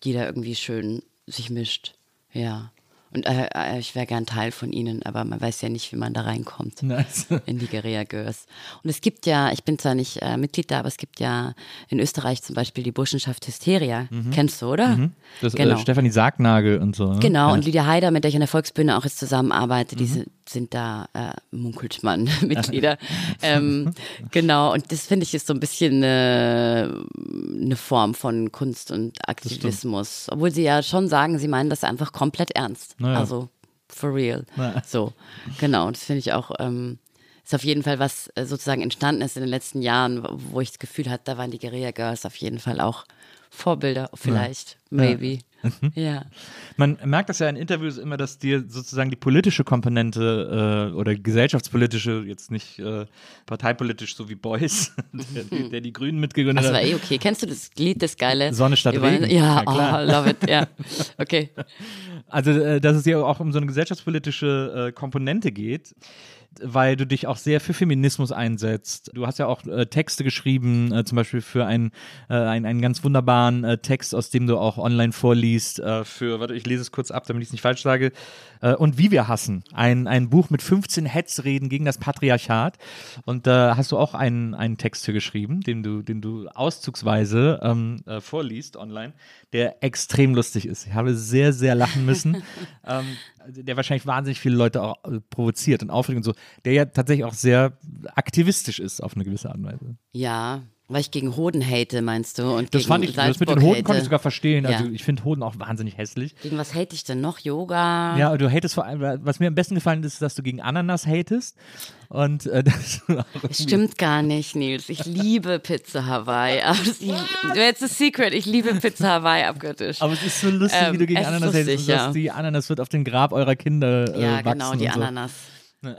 die da irgendwie schön sich mischt. Ja. Und äh, äh, ich wäre gern Teil von ihnen, aber man weiß ja nicht, wie man da reinkommt
Nice.
in die Guerilla Girls. Und es gibt ja, ich bin zwar nicht äh, Mitglied da, aber es gibt ja in Österreich zum Beispiel die Burschenschaft Hysteria. Kennst du, oder?
Das
genau.
äh, Stefanie Sargnagel und so. Ne?
Genau,
Ja.
und Lydia Haider, mit der ich an der Volksbühne auch jetzt zusammenarbeite, die sind, sind da, äh, munkelt man, Mitglieder. ähm, genau, und das finde ich ist so ein bisschen eine, eine Form von Kunst und Aktivismus. Obwohl sie ja schon sagen, sie meinen das einfach komplett ernst.
Naja.
Also, for real.
Na.
So, genau, und das finde ich auch, ähm, ist auf jeden Fall was äh, sozusagen entstanden ist in den letzten Jahren, wo- ich das Gefühl hatte, da waren die Guerilla Girls auf jeden Fall auch Vorbilder, vielleicht, maybe. Ja.
Man merkt das ja in Interviews immer, dass dir sozusagen die politische Komponente äh, oder gesellschaftspolitische, jetzt nicht äh, parteipolitisch, so wie Beuys, der, der die Grünen mitgegründet
Das war
hat.
eh okay. Kennst du das Lied, das geile?
Sonne statt Regen.
Ja,
Ja, klar.
oh, love it, ja. Okay.
Also, äh, dass es dir auch um so eine gesellschaftspolitische äh, Komponente geht, weil du dich auch sehr für Feminismus einsetzt. Du hast ja auch äh, Texte geschrieben, äh, zum Beispiel für einen, äh, einen, einen ganz wunderbaren äh, Text, aus dem du auch online vorliest, äh, für, warte, ich lese es kurz ab, damit ich es nicht falsch sage, äh, und wie wir hassen. Ein, ein Buch mit 15 Hetzreden gegen das Patriarchat. Und da hast du auch einen, einen Text für geschrieben, den du, den du auszugsweise ähm, äh, vorliest online, der extrem lustig ist. Ich habe sehr, sehr lachen müssen. ähm, der wahrscheinlich wahnsinnig viele Leute auch äh, provoziert und aufregt und so, der ja tatsächlich auch sehr aktivistisch ist auf eine gewisse Art und Weise.
Ja, Weil ich gegen Hoden hate, meinst du? Und
Das fand ich, das mit den
Salzburg
Hoden
hate.
konnte ich sogar verstehen. Also
Ja.
ich finde Hoden auch wahnsinnig hässlich.
Gegen was hate ich denn noch? Yoga?
Ja, du hatest vor allem, was mir am besten gefallen ist, dass du gegen Ananas hatest. Und äh, das
Stimmt gar nicht, Nils. Ich liebe Pizza Hawaii. Aber jetzt ist Secret. Ich liebe Pizza Hawaii abgöttisch.
Aber es ist so lustig,
Ähm,
wie du gegen
es
Ananas
lustig,
hatest.
ja.
Die Ananas wird auf den Grab eurer Kinder äh,
ja,
wachsen
genau, die
und so.
Ananas.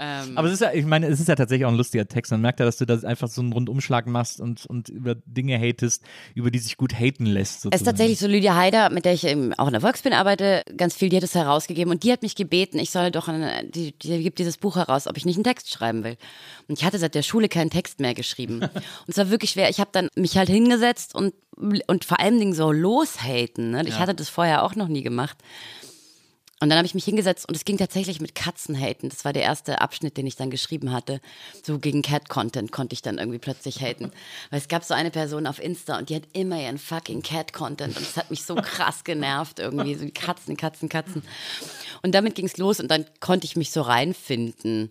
ähm,
Aber es ist ja, ich meine, es ist ja tatsächlich auch ein lustiger Text. Man merkt ja, dass du da einfach so einen Rundumschlag machst und, und über Dinge hatest, über die sich gut haten lässt.
Es ist tatsächlich so Lydia Haider, mit der ich eben auch in der Volksbin arbeite, ganz viel, die hat es herausgegeben und die hat mich gebeten, ich soll doch, eine, die, die gibt dieses Buch heraus, ob ich nicht einen Text schreiben will. Und ich hatte seit der Schule keinen Text mehr geschrieben. und es war wirklich schwer. Ich habe dann mich halt hingesetzt und, und vor allen Dingen so loshaten. Ne? Ich hatte das vorher auch noch nie gemacht. Und dann habe ich mich hingesetzt und es ging tatsächlich mit Katzenhaten. Das war der erste Abschnitt, den ich dann geschrieben hatte. So gegen Cat-Content konnte ich dann irgendwie plötzlich haten. Weil es gab so eine Person auf Insta und die hat immer ihren fucking Cat-Content und es hat mich so krass genervt irgendwie. So Katzen, Katzen, Katzen. Und damit ging es los und dann konnte ich mich so reinfinden.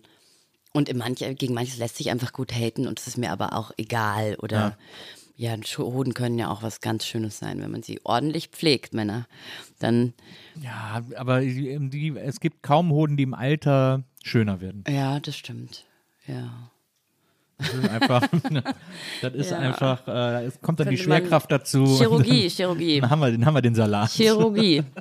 Und in manche, gegen manches lässt sich einfach gut haten und es ist mir aber auch egal. Oder ja, Hoden können ja auch was ganz Schönes sein, wenn man sie ordentlich pflegt, Männer. Dann
Ja, aber die, die, es gibt kaum Hoden, die im Alter schöner werden.
Ja, das stimmt. Ja.
Das ist einfach, das ist
Ja.
einfach, äh, es kommt dann die
Könnte man-
Schwerkraft dazu.
Chirurgie, Chirurgie.
Dann haben wir, dann haben wir den Salat.
Chirurgie.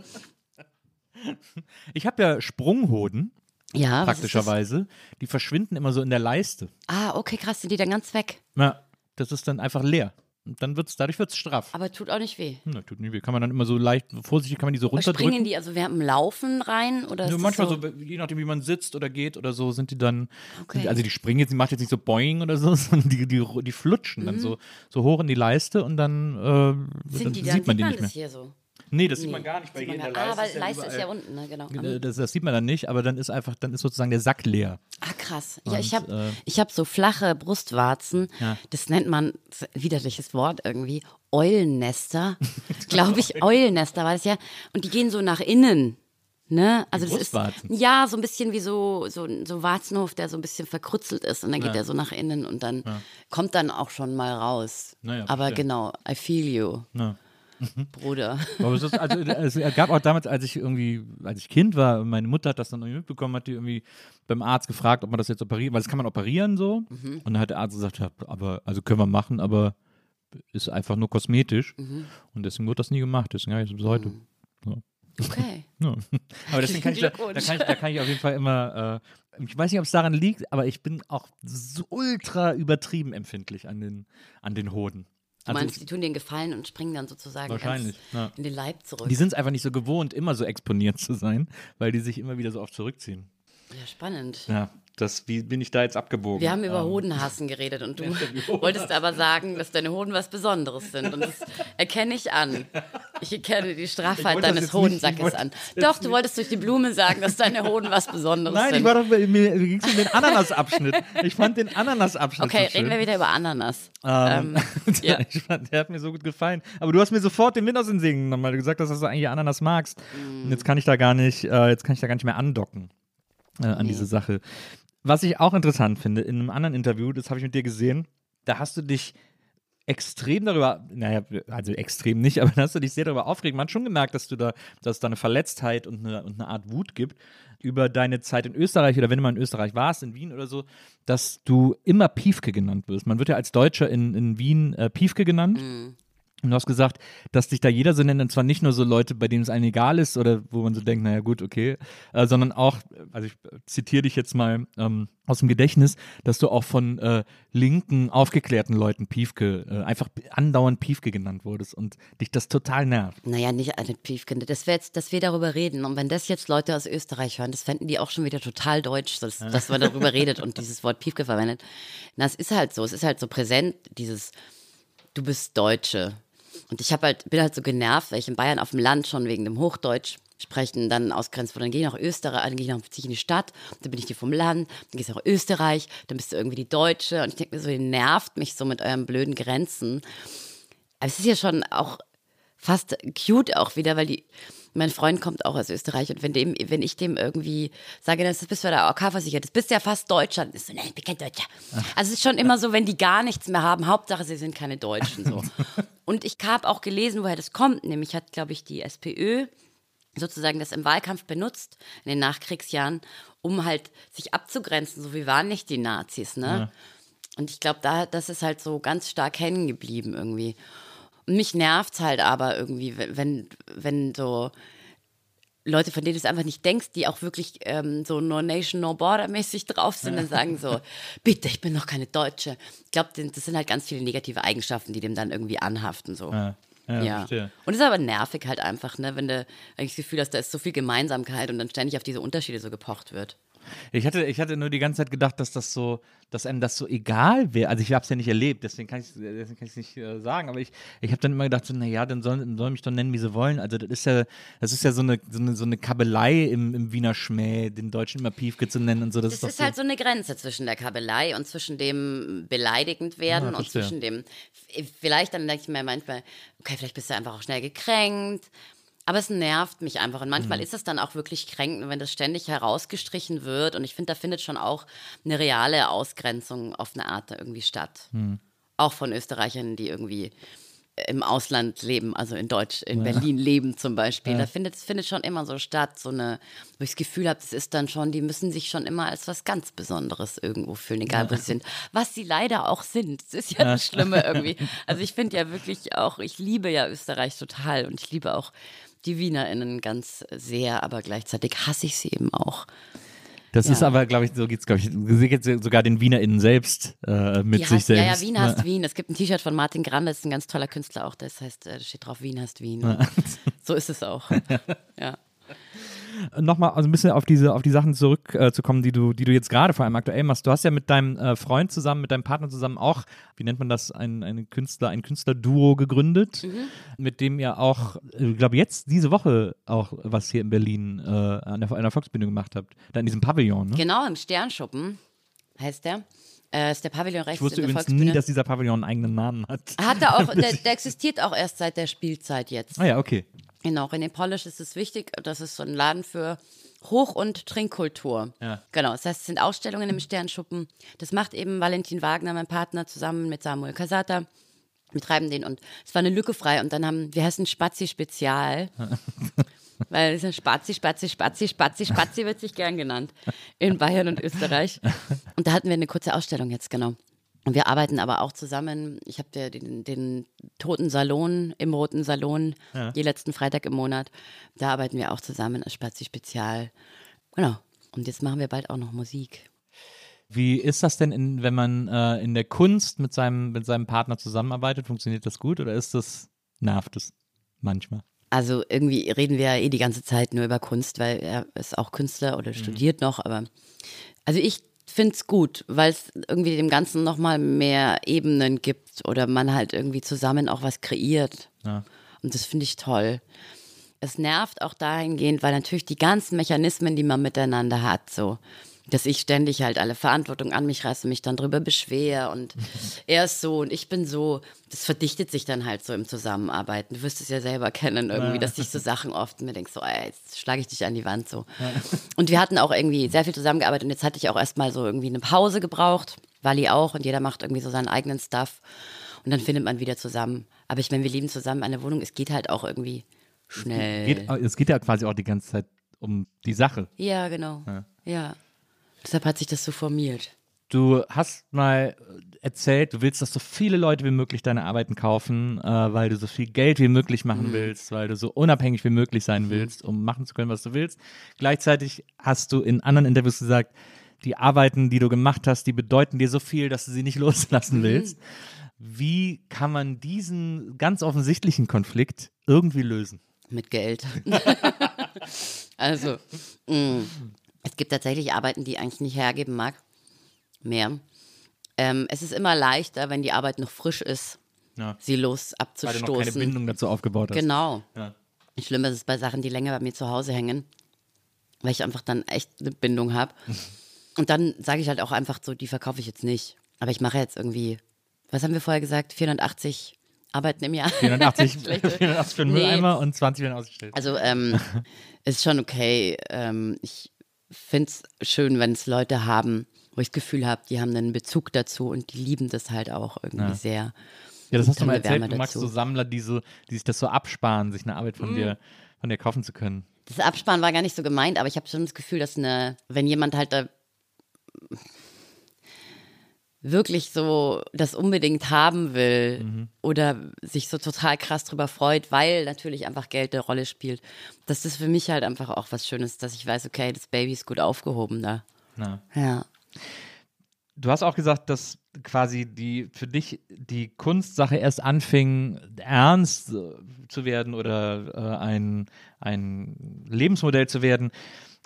Ich habe ja Sprunghoden,
Ja,
praktischerweise. Die verschwinden immer so in der Leiste.
Ah, okay, krass, sind die dann ganz weg.
Ja, das ist dann einfach leer. Und dann wird's, dadurch wird es straff.
Aber tut auch nicht weh.
Hm, tut nicht weh. Kann man dann immer so leicht, vorsichtig kann man die so
Aber
runterdrücken.
springen die also während dem Laufen rein? Oder
Ja, manchmal
so,
so, je nachdem, wie man sitzt oder geht oder so, sind die dann,
Okay.
sind, also die springen jetzt, die macht jetzt nicht so boing oder so, sondern die, die, die flutschen dann so, so hoch in die Leiste und dann, äh, dann
dann,
sieht man die nicht mehr.
hier so?
Nee, das sieht
Nee,
man gar nicht,
man
in
gar-
der
Ah, weil
Leiste
Leiste ist ja
überall-
unten, ne? Genau.
Äh, Das, das sieht man dann nicht, aber dann ist einfach, dann ist sozusagen der Sack leer.
Ah, krass. Ja, ich
Und,
habe
äh,
ich hab so flache Brustwarzen.
Ja.
Das nennt man, das ist widerliches Wort irgendwie, Eulennester. Glaube ich, Eulennester war das ja. Und die gehen so nach innen. Ne? Also das ist
Brustwarzen?
ja so ein bisschen wie so, so, so Warzenhof, der so ein bisschen verkrutzelt ist und dann geht
Ja.
er so nach innen und dann kommt dann auch schon mal raus.
Naja,
Aber
verstehe.
genau, I feel you,
Ja.
Bruder.
Ist, also, es gab auch damals, als ich irgendwie, als ich Kind war, meine Mutter hat das dann irgendwie mitbekommen, hat die irgendwie beim Arzt gefragt, ob man das jetzt operiert, weil das kann man operieren so.
Mhm.
Und dann hat der Arzt gesagt, ja, aber, also können wir machen, aber ist einfach nur kosmetisch.
Mhm.
Und deswegen wird das nie gemacht, deswegen habe ich es bis heute. Ja.
Okay.
Ja. Aber deswegen kann ich da, da, kann ich, da kann ich auf jeden Fall immer, äh, ich weiß nicht, ob es daran liegt, aber ich bin auch so ultra übertrieben empfindlich an den, an den Hoden.
Du
Also
meinst, die tun dir einen Gefallen und springen dann sozusagen
Wahrscheinlich, ja.
in den Leib zurück.
Die sind es einfach nicht so gewohnt, immer so exponiert zu sein, weil die sich immer wieder so oft zurückziehen.
ja, spannend.
Ja, das, wie bin ich da jetzt abgebogen?
Wir haben über
Ähm,
Hodenhassen geredet und du wolltest aber sagen, dass deine Hoden was Besonderes sind. Und das erkenne ich an. Ich erkenne die Straffheit deines
nicht-
Hodensackes
wollte
an. Doch, du wolltest durch die Blume sagen, dass deine Hoden was Besonderes
Nein,
sind.
ich war doch, mir, mir ging es um den Ananasabschnitt. Ich fand den Ananasabschnitt
okay,
so schön.
reden wir wieder über Ananas.
Ähm,
Ähm,
der,
ja.
ich fand, der hat mir so gut gefallen. Aber du hast mir sofort den Wind aus den genommen, weil du gesagt hast, dass du eigentlich Ananas magst. Und jetzt kann ich da gar nicht, äh, jetzt kann ich da gar nicht mehr andocken äh, an diese Sache. Was ich auch interessant finde, in einem anderen Interview, das habe ich mit dir gesehen, da hast du dich extrem darüber, naja, also extrem nicht, aber da hast du dich sehr darüber aufgeregt. Man hat schon gemerkt, dass du da, dass da eine Verletztheit und eine, und eine Art Wut gibt über deine Zeit in Österreich oder wenn du mal in Österreich warst, in Wien oder so, dass du immer Piefke genannt wirst. Man wird ja als Deutscher in, in Wien äh, Piefke genannt. Und du hast gesagt, dass dich da jeder so nennt, und zwar nicht nur so Leute, bei denen es einem egal ist oder wo man so denkt, naja gut, okay, äh, sondern auch, also ich zitiere dich jetzt mal ähm, aus dem Gedächtnis, dass du auch von äh, linken, aufgeklärten Leuten Piefke, äh, einfach andauernd Piefke genannt wurdest und dich das total nervt.
Naja, nicht eine Piefkind. Das wäre jetzt, dass wir darüber reden. Und wenn das jetzt Leute aus Österreich hören, das fänden die auch schon wieder total deutsch, dass, dass man darüber redet und dieses Wort Piefke verwendet. Na, es ist halt so, es ist halt so präsent, dieses Du bist Deutsche. Und ich hab halt, bin halt so genervt, weil ich in Bayern auf dem Land schon wegen dem Hochdeutsch sprechen, dann ausgrenzt wurde. Dann gehe ich nach Österreich, dann gehe ich nach, in die Stadt, dann bin ich die vom Land, dann gehst du nach Österreich, dann bist du irgendwie die Deutsche. Und ich denke mir so, ihr nervt mich so mit euren blöden Grenzen. Aber es ist ja schon auch fast cute auch wieder, weil die, mein Freund kommt auch aus Österreich und wenn, dem, wenn ich dem irgendwie sage, das bist du der AK versichert, das bist ja fast Deutscher, ist so, nein, ich bin kein Deutscher. Also es ist schon immer so, wenn die gar nichts mehr haben, Hauptsache sie sind keine Deutschen so. Und ich habe auch gelesen, woher das kommt, nämlich hat, glaube ich, die SPÖ sozusagen das im Wahlkampf benutzt in den Nachkriegsjahren, um halt sich abzugrenzen, so wie waren nicht die Nazis, ne? Und ich glaube, da, das ist halt so ganz stark hängen geblieben irgendwie. Und mich nervt's halt aber irgendwie, wenn- wenn, so Leute, von denen du es einfach nicht denkst, die auch wirklich ähm, so No Nation, No Border mäßig drauf sind und sagen so, bitte, ich bin noch keine Deutsche. Ich glaube, das sind halt ganz viele negative Eigenschaften, die dem dann irgendwie anhaften. So.
Ja, ja,
Ja.
verstehe.
Und es ist aber nervig halt einfach, ne, wenn du eigentlich das Gefühl hast, da ist so viel Gemeinsamkeit und dann ständig auf diese Unterschiede so gepocht wird.
Ich hatte, ich hatte nur die ganze Zeit gedacht, dass das so, dass einem das so egal wäre. Also ich habe es ja nicht erlebt, deswegen kann ich ich nicht äh, sagen. Aber ich, ich habe dann immer gedacht, so, naja, dann sollen soll mich doch nennen, wie sie wollen. Also das ist ja, das ist ja so eine, so eine, so eine Kabelei im, im Wiener Schmäh, den Deutschen immer Piefke zu nennen und so. Das,
Das
ist
ist halt so eine Grenze zwischen der Kabelei und zwischen dem beleidigend werden
Ja,
und zwischen dem, vielleicht dann denke ich mir manchmal, okay, vielleicht bist du einfach auch schnell gekränkt. Aber es nervt mich einfach. Und manchmal
Mhm.
ist es dann auch wirklich kränkend, wenn das ständig herausgestrichen wird. Und ich finde, da findet schon auch eine reale Ausgrenzung auf eine Art irgendwie statt.
Mhm.
Auch von Österreichern, die irgendwie im Ausland leben, also in Deutsch, in Berlin leben zum Beispiel. Da findet es findet schon immer so statt, so eine, wo ich das Gefühl habe, das ist dann schon, die müssen sich schon immer als was ganz Besonderes irgendwo fühlen, egal wo sie sind. Was sie leider auch sind. Das ist ja das Schlimme irgendwie. Also ich finde ja wirklich auch, ich liebe ja Österreich total und ich liebe auch die WienerInnen ganz sehr, aber gleichzeitig hasse ich sie eben auch.
Das
Ja.
ist aber, glaube ich, so geht's, glaube ich, geht's sogar den WienerInnen selbst äh, mit
Die
sich
heißt, ja,
selbst.
ja, Wien heißt Wien. Es gibt ein T-Shirt von Martin Grande, das ist ein ganz toller Künstler auch. Das heißt, äh, da steht drauf, Wien heißt Wien. so ist es auch. Ja.
Nochmal also ein bisschen auf diese, auf die Sachen zurückzukommen, äh, die du, die du jetzt gerade vor allem aktuell machst. Du hast ja mit deinem äh, Freund zusammen, mit deinem Partner zusammen auch, wie nennt man das, ein, ein Künstler, ein Künstlerduo gegründet,
Mhm.
mit dem ihr auch, äh, ich glaube jetzt diese Woche auch was hier in Berlin äh, an der, an der Volksbühne gemacht habt. Da in diesem Pavillon, ne?
Genau, im Sternschuppen heißt der. Äh, ist der Pavillon rechts
Ich wusste
in der
übrigens nie, dass dieser Pavillon einen eigenen Namen hat.
Hat er auch, der, der existiert auch erst seit der Spielzeit jetzt.
Ah ja, okay.
Genau, in Polish ist es wichtig, das ist so ein Laden für Hoch- und Trinkkultur.
Ja.
Genau, das heißt, es sind Ausstellungen im Sternschuppen. Das macht eben Valentin Wagner, mein Partner, zusammen mit Samuel Casata. Wir treiben den und es war eine Lücke frei und dann haben, wir heißen Spazi Spezial. Weil es ist Spazi, Spazi, Spazi, Spazi, Spazi wird sich gern genannt. In Bayern und Österreich. Und da hatten wir eine kurze Ausstellung jetzt, genau. Und wir arbeiten aber auch zusammen. Ich habe den, den Toten Salon im Roten Salon, je letzten Freitag im Monat. Da arbeiten wir auch zusammen als Spazi Spezial. Genau. Und jetzt machen wir bald auch noch Musik.
Wie ist das denn, in, wenn man äh, in der Kunst mit seinem, mit seinem Partner zusammenarbeitet? Funktioniert das gut oder ist das, nervt es manchmal?
Also irgendwie reden wir ja eh die ganze Zeit nur über Kunst, weil er ist auch Künstler oder studiert noch, aber also ich finde es gut, weil es irgendwie dem Ganzen nochmal mehr Ebenen gibt oder man halt irgendwie zusammen auch was kreiert.
Ja.
Und das finde ich toll. Es nervt auch dahingehend, weil natürlich die ganzen Mechanismen, die man miteinander hat, so, dass ich ständig halt alle Verantwortung an mich reiße und mich dann drüber beschwer und er ist so und ich bin so, das verdichtet sich dann halt so im Zusammenarbeiten. Du wirst es ja selber kennen irgendwie, dass ich so Sachen oft mir denke, so, ey, jetzt schlage ich dich an die Wand so. Und wir hatten auch irgendwie sehr viel zusammengearbeitet und jetzt hatte ich auch erstmal so irgendwie eine Pause gebraucht, Wally auch und jeder macht irgendwie so seinen eigenen Stuff und dann findet man wieder zusammen. Aber ich meine, wir leben zusammen in einer Wohnung, es geht halt auch irgendwie schnell.
Geht, es geht ja quasi auch die ganze Zeit um die Sache.
Ja, genau. Ja. Deshalb hat sich das so formiert.
Du hast mal erzählt, du willst, dass so viele Leute wie möglich deine Arbeiten kaufen, äh, weil du so viel Geld wie möglich machen willst, weil du so unabhängig wie möglich sein willst, um machen zu können, was du willst. Gleichzeitig hast du in anderen Interviews gesagt, die Arbeiten, die du gemacht hast, die bedeuten dir so viel, dass du sie nicht loslassen willst. Wie kann man diesen ganz offensichtlichen Konflikt irgendwie lösen?
Mit Geld. also, mh, es gibt tatsächlich Arbeiten, die ich eigentlich nicht hergeben mag. Mehr. Ähm, es ist immer leichter, wenn die Arbeit noch frisch ist,
Ja.
sie los
Weil du noch keine
abzustoßen.
Bindung dazu aufgebaut hast.
Genau.
Ja.
Schlimm ist es bei Sachen, die länger bei mir zu Hause hängen, weil ich einfach dann echt eine Bindung habe. Und dann sage ich halt auch einfach so, die verkaufe ich jetzt nicht. Aber ich mache jetzt irgendwie, was haben wir vorher gesagt, 480 arbeiten im Jahr.
480,
Schlechte-
480 für einen
Nee.
Mülleimer und 20 werden ausgestellt.
Also ähm, ist schon okay. Ähm, ich finde es schön, wenn es Leute haben, wo ich das Gefühl habe, die haben einen Bezug dazu und die lieben das halt auch irgendwie
Ja.
sehr.
Ja, das hast du mal
eine Wärme
erzählt, du magst so
dazu.
Sammler, die, so, die sich das so absparen, sich eine Arbeit von
Mhm.
dir von dir kaufen zu können.
Das Absparen war gar nicht so gemeint, aber ich habe schon das Gefühl, dass eine, wenn jemand halt da wirklich so das unbedingt haben will oder sich so total krass drüber freut, weil natürlich einfach Geld eine Rolle spielt, das für mich halt einfach auch was Schönes, ist, dass ich weiß, okay, das Baby ist gut aufgehoben da.
Na.
Ja.
Du hast auch gesagt, dass quasi die für dich die Kunstsache erst anfing, ernst zu werden oder äh, ein, ein Lebensmodell zu werden,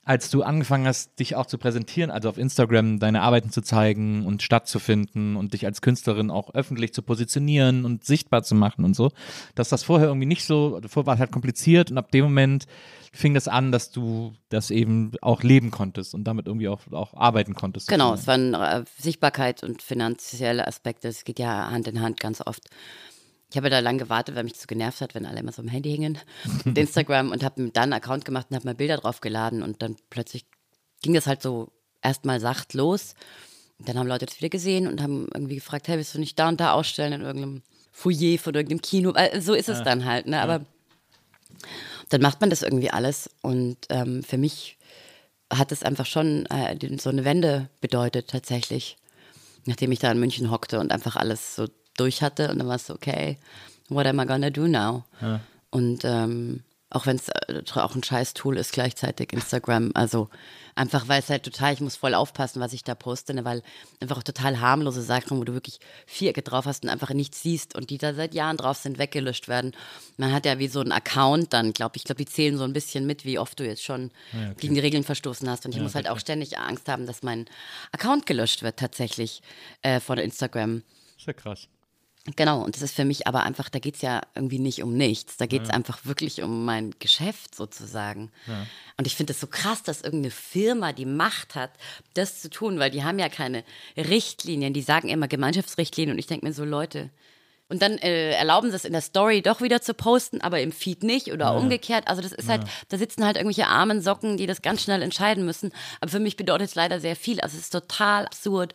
als du angefangen hast, dich auch zu präsentieren, also auf Instagram deine Arbeiten zu zeigen und stattzufinden und dich als Künstlerin auch öffentlich zu positionieren und sichtbar zu machen und so. Dass das vorher irgendwie nicht so, vorher war es halt kompliziert und ab dem Moment fing das an, dass du das eben auch leben konntest und damit irgendwie auch, auch arbeiten konntest.
Genau, es waren äh, Sichtbarkeit und finanzielle Aspekte. Es geht ja Hand in Hand ganz oft. Ich habe da lange gewartet, weil mich das so genervt hat, wenn alle immer so am Handy hingen mit Instagram und habe dann einen Account gemacht und habe mal Bilder drauf geladen und dann plötzlich ging das halt so erstmal sacht los. Und dann haben Leute das wieder gesehen und haben irgendwie gefragt, hey, willst du nicht da und da ausstellen in irgendeinem Foyer von irgendeinem Kino? Weil so ist es dann halt, ne? Aber dann macht man das irgendwie alles und ähm, für mich hat es einfach schon äh, so eine Wende bedeutet tatsächlich. Nachdem ich da in München hockte und einfach alles so durch hatte und dann war es so, okay, what am I gonna do now? Und ähm, auch wenn es äh, auch ein scheiß Tool ist gleichzeitig Instagram, also einfach weil es halt total, ich muss voll aufpassen, was ich da poste, ne, weil einfach auch total harmlose Sachen, wo du wirklich Vierecke drauf hast und einfach nichts siehst und die da seit Jahren drauf sind, weggelöscht werden. Man hat ja wie so einen Account dann, glaube ich, glaube, die zählen so ein bisschen mit, wie oft du jetzt schon gegen die Regeln verstoßen hast und ich muss halt auch ständig Angst haben, dass mein Account gelöscht wird tatsächlich äh, von Instagram.
Ist ja krass.
Genau, und das ist für mich aber einfach, da geht es ja irgendwie nicht um nichts. Da geht es einfach wirklich um mein Geschäft sozusagen. Und ich finde es so krass, dass irgendeine Firma die Macht hat, das zu tun, weil die haben ja keine Richtlinien. Die sagen immer Gemeinschaftsrichtlinien und ich denke mir so, Leute. Und dann äh, erlauben sie es in der Story doch wieder zu posten, aber im Feed nicht oder umgekehrt. Also das ist halt, da sitzen halt irgendwelche armen Socken, die das ganz schnell entscheiden müssen. Aber für mich bedeutet es leider sehr viel. Also es ist total absurd,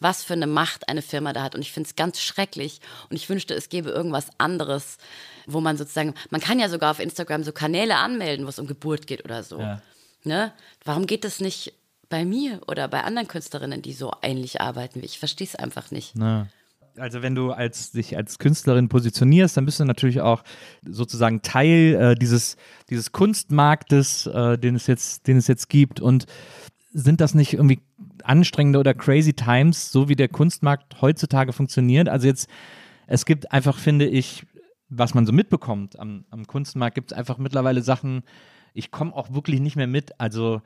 was für eine Macht eine Firma da hat. Und ich finde es ganz schrecklich. Und ich wünschte, es gäbe irgendwas anderes, wo man sozusagen, man kann ja sogar auf Instagram so Kanäle anmelden, wo es um Geburt geht oder so.
Ja.
Ne? Warum geht das nicht bei mir oder bei anderen Künstlerinnen, die so ähnlich arbeiten wie ich? Ich verstehe es einfach nicht.
Na. Also wenn du als dich als Künstlerin positionierst, dann bist du natürlich auch sozusagen Teil äh, dieses dieses Kunstmarktes, äh, den es jetzt den es jetzt gibt und sind das nicht irgendwie anstrengende oder crazy times, so wie der Kunstmarkt heutzutage funktioniert? Also jetzt es gibt einfach finde ich, was man so mitbekommt am, am Kunstmarkt, gibt es einfach mittlerweile Sachen. Ich komme auch wirklich nicht mehr mit. Also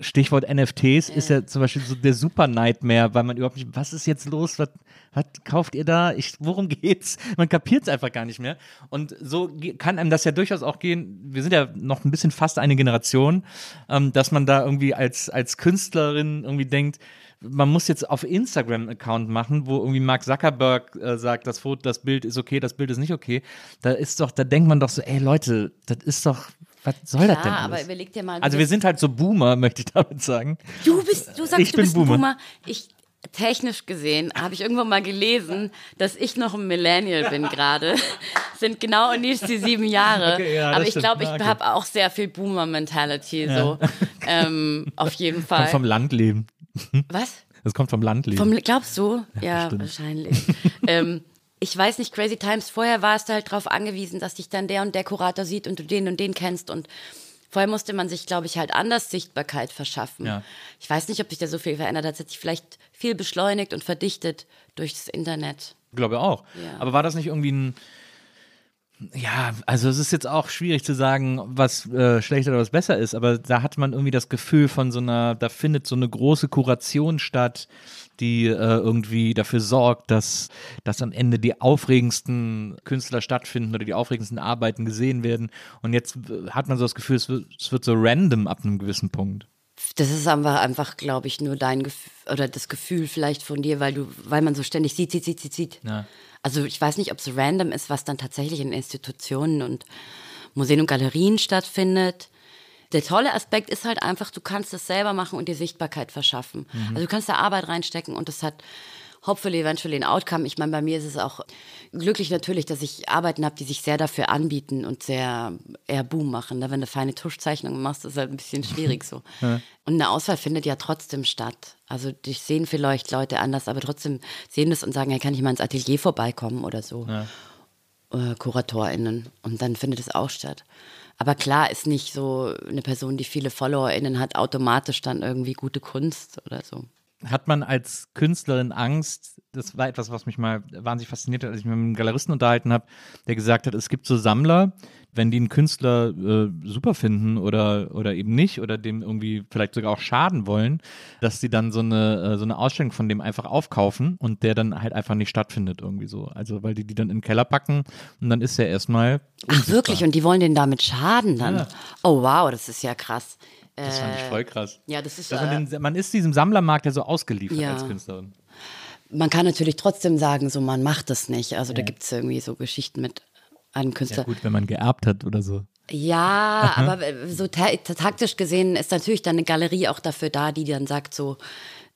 Stichwort NFTs ist ja zum Beispiel so der super Nightmare, weil man überhaupt nicht, was ist jetzt los? Was, was kauft ihr da? Ich, worum geht's? Man kapiert es einfach gar nicht mehr. Und so kann einem das ja durchaus auch gehen. Wir sind ja noch ein bisschen fast eine Generation, ähm, dass man da irgendwie als, als Künstlerin irgendwie denkt, man muss jetzt auf Instagram Account machen, wo irgendwie Mark Zuckerberg äh, sagt, das Foto, das Bild ist okay, das Bild ist nicht okay. Da ist doch, da denkt man doch so, ey Leute, das ist doch, was soll das denn?
Ja, aber
alles?
überleg dir mal.
Also wir sind halt so Boomer, möchte ich damit sagen.
Du bist, du sagst,
Ich
du
bin
bist
Boomer.
Boomer. Ich, technisch gesehen, habe ich irgendwann mal gelesen, dass ich noch ein Millennial bin gerade. Sind genau und nicht die sieben Jahre.
Okay, ja,
Aber ich glaube, ich
Ja, okay.
habe auch sehr viel Boomer-Mentality, so. Ähm, auf jeden Fall.
Kommt vom Landleben.
Was?
Das kommt vom Landleben.
Vom, glaubst du? Ja,
bestimmt.
wahrscheinlich. ähm, ich weiß nicht, Crazy Times, vorher warst du halt darauf angewiesen, dass dich dann der und der Kurator sieht und du den und den kennst und vorher musste man sich, glaube ich, halt anders Sichtbarkeit verschaffen.
Ja.
Ich weiß nicht, ob sich da so viel verändert hat. Es hat sich vielleicht viel beschleunigt und verdichtet durch das Internet.
glaube auch.
Ja.
Aber war das nicht irgendwie ein ja, also es ist jetzt auch schwierig zu sagen, was äh, schlechter oder was besser ist, aber da hat man irgendwie das Gefühl von so einer, da findet so eine große Kuration statt, die äh, irgendwie dafür sorgt, dass, dass am Ende die aufregendsten Künstler stattfinden oder die aufregendsten Arbeiten gesehen werden. Und jetzt äh, hat man so das Gefühl, es wird, es wird so random ab einem gewissen Punkt.
Das ist einfach, einfach glaube ich, nur dein Gefühl oder das Gefühl vielleicht von dir, weil du, weil man so ständig sieht, sieht, sieht, sieht, sieht.
Ja.
Also ich weiß nicht, ob es random ist, was dann tatsächlich in Institutionen und Museen und Galerien stattfindet. Der tolle Aspekt ist halt einfach, du kannst es selber machen und dir Sichtbarkeit verschaffen. Also du kannst da Arbeit reinstecken und das hat hopefully eventually ein Outcome. Ich meine, bei mir ist es auch glücklich natürlich, dass ich Arbeiten habe, die sich sehr dafür anbieten und sehr eher Boom machen. Ne? Wenn du feine Tuschzeichnungen machst, ist halt ein bisschen schwierig so. Und eine Auswahl findet ja trotzdem statt. Also dich sehen vielleicht Leute anders, aber trotzdem sehen das und sagen, hey, kann ich mal ins Atelier vorbeikommen oder so. Äh, KuratorInnen. Und dann findet es auch statt. Aber klar ist nicht so eine Person, die viele FollowerInnen hat, automatisch dann irgendwie gute Kunst oder so.
Hat man als Künstlerin Angst? Das war etwas, was mich mal wahnsinnig fasziniert hat, als ich mich mit einem Galeristen unterhalten habe, der gesagt hat, es gibt so Sammler, wenn die einen Künstler äh, super finden oder, oder eben nicht oder dem irgendwie vielleicht sogar auch schaden wollen, dass sie dann so eine, äh, so eine Ausstellung von dem einfach aufkaufen und der dann halt einfach nicht stattfindet irgendwie so. Also weil die die dann in den Keller packen und dann ist er erstmal
Ach wirklich? Und die wollen denen damit schaden dann?
Ja.
Oh wow, das ist ja krass.
Das fand ich voll krass.
Ja, das ist
Dass
äh,
man, den, man ist diesem Sammlermarkt ja so ausgeliefert
Ja.
als Künstlerin.
man kann natürlich trotzdem sagen, so man macht das nicht. Also da gibt es irgendwie so Geschichten mit einem Künstler.
Ja gut, wenn man geerbt hat oder so.
Ja, aber so ta taktisch gesehen ist natürlich dann eine Galerie auch dafür da, die dann sagt so,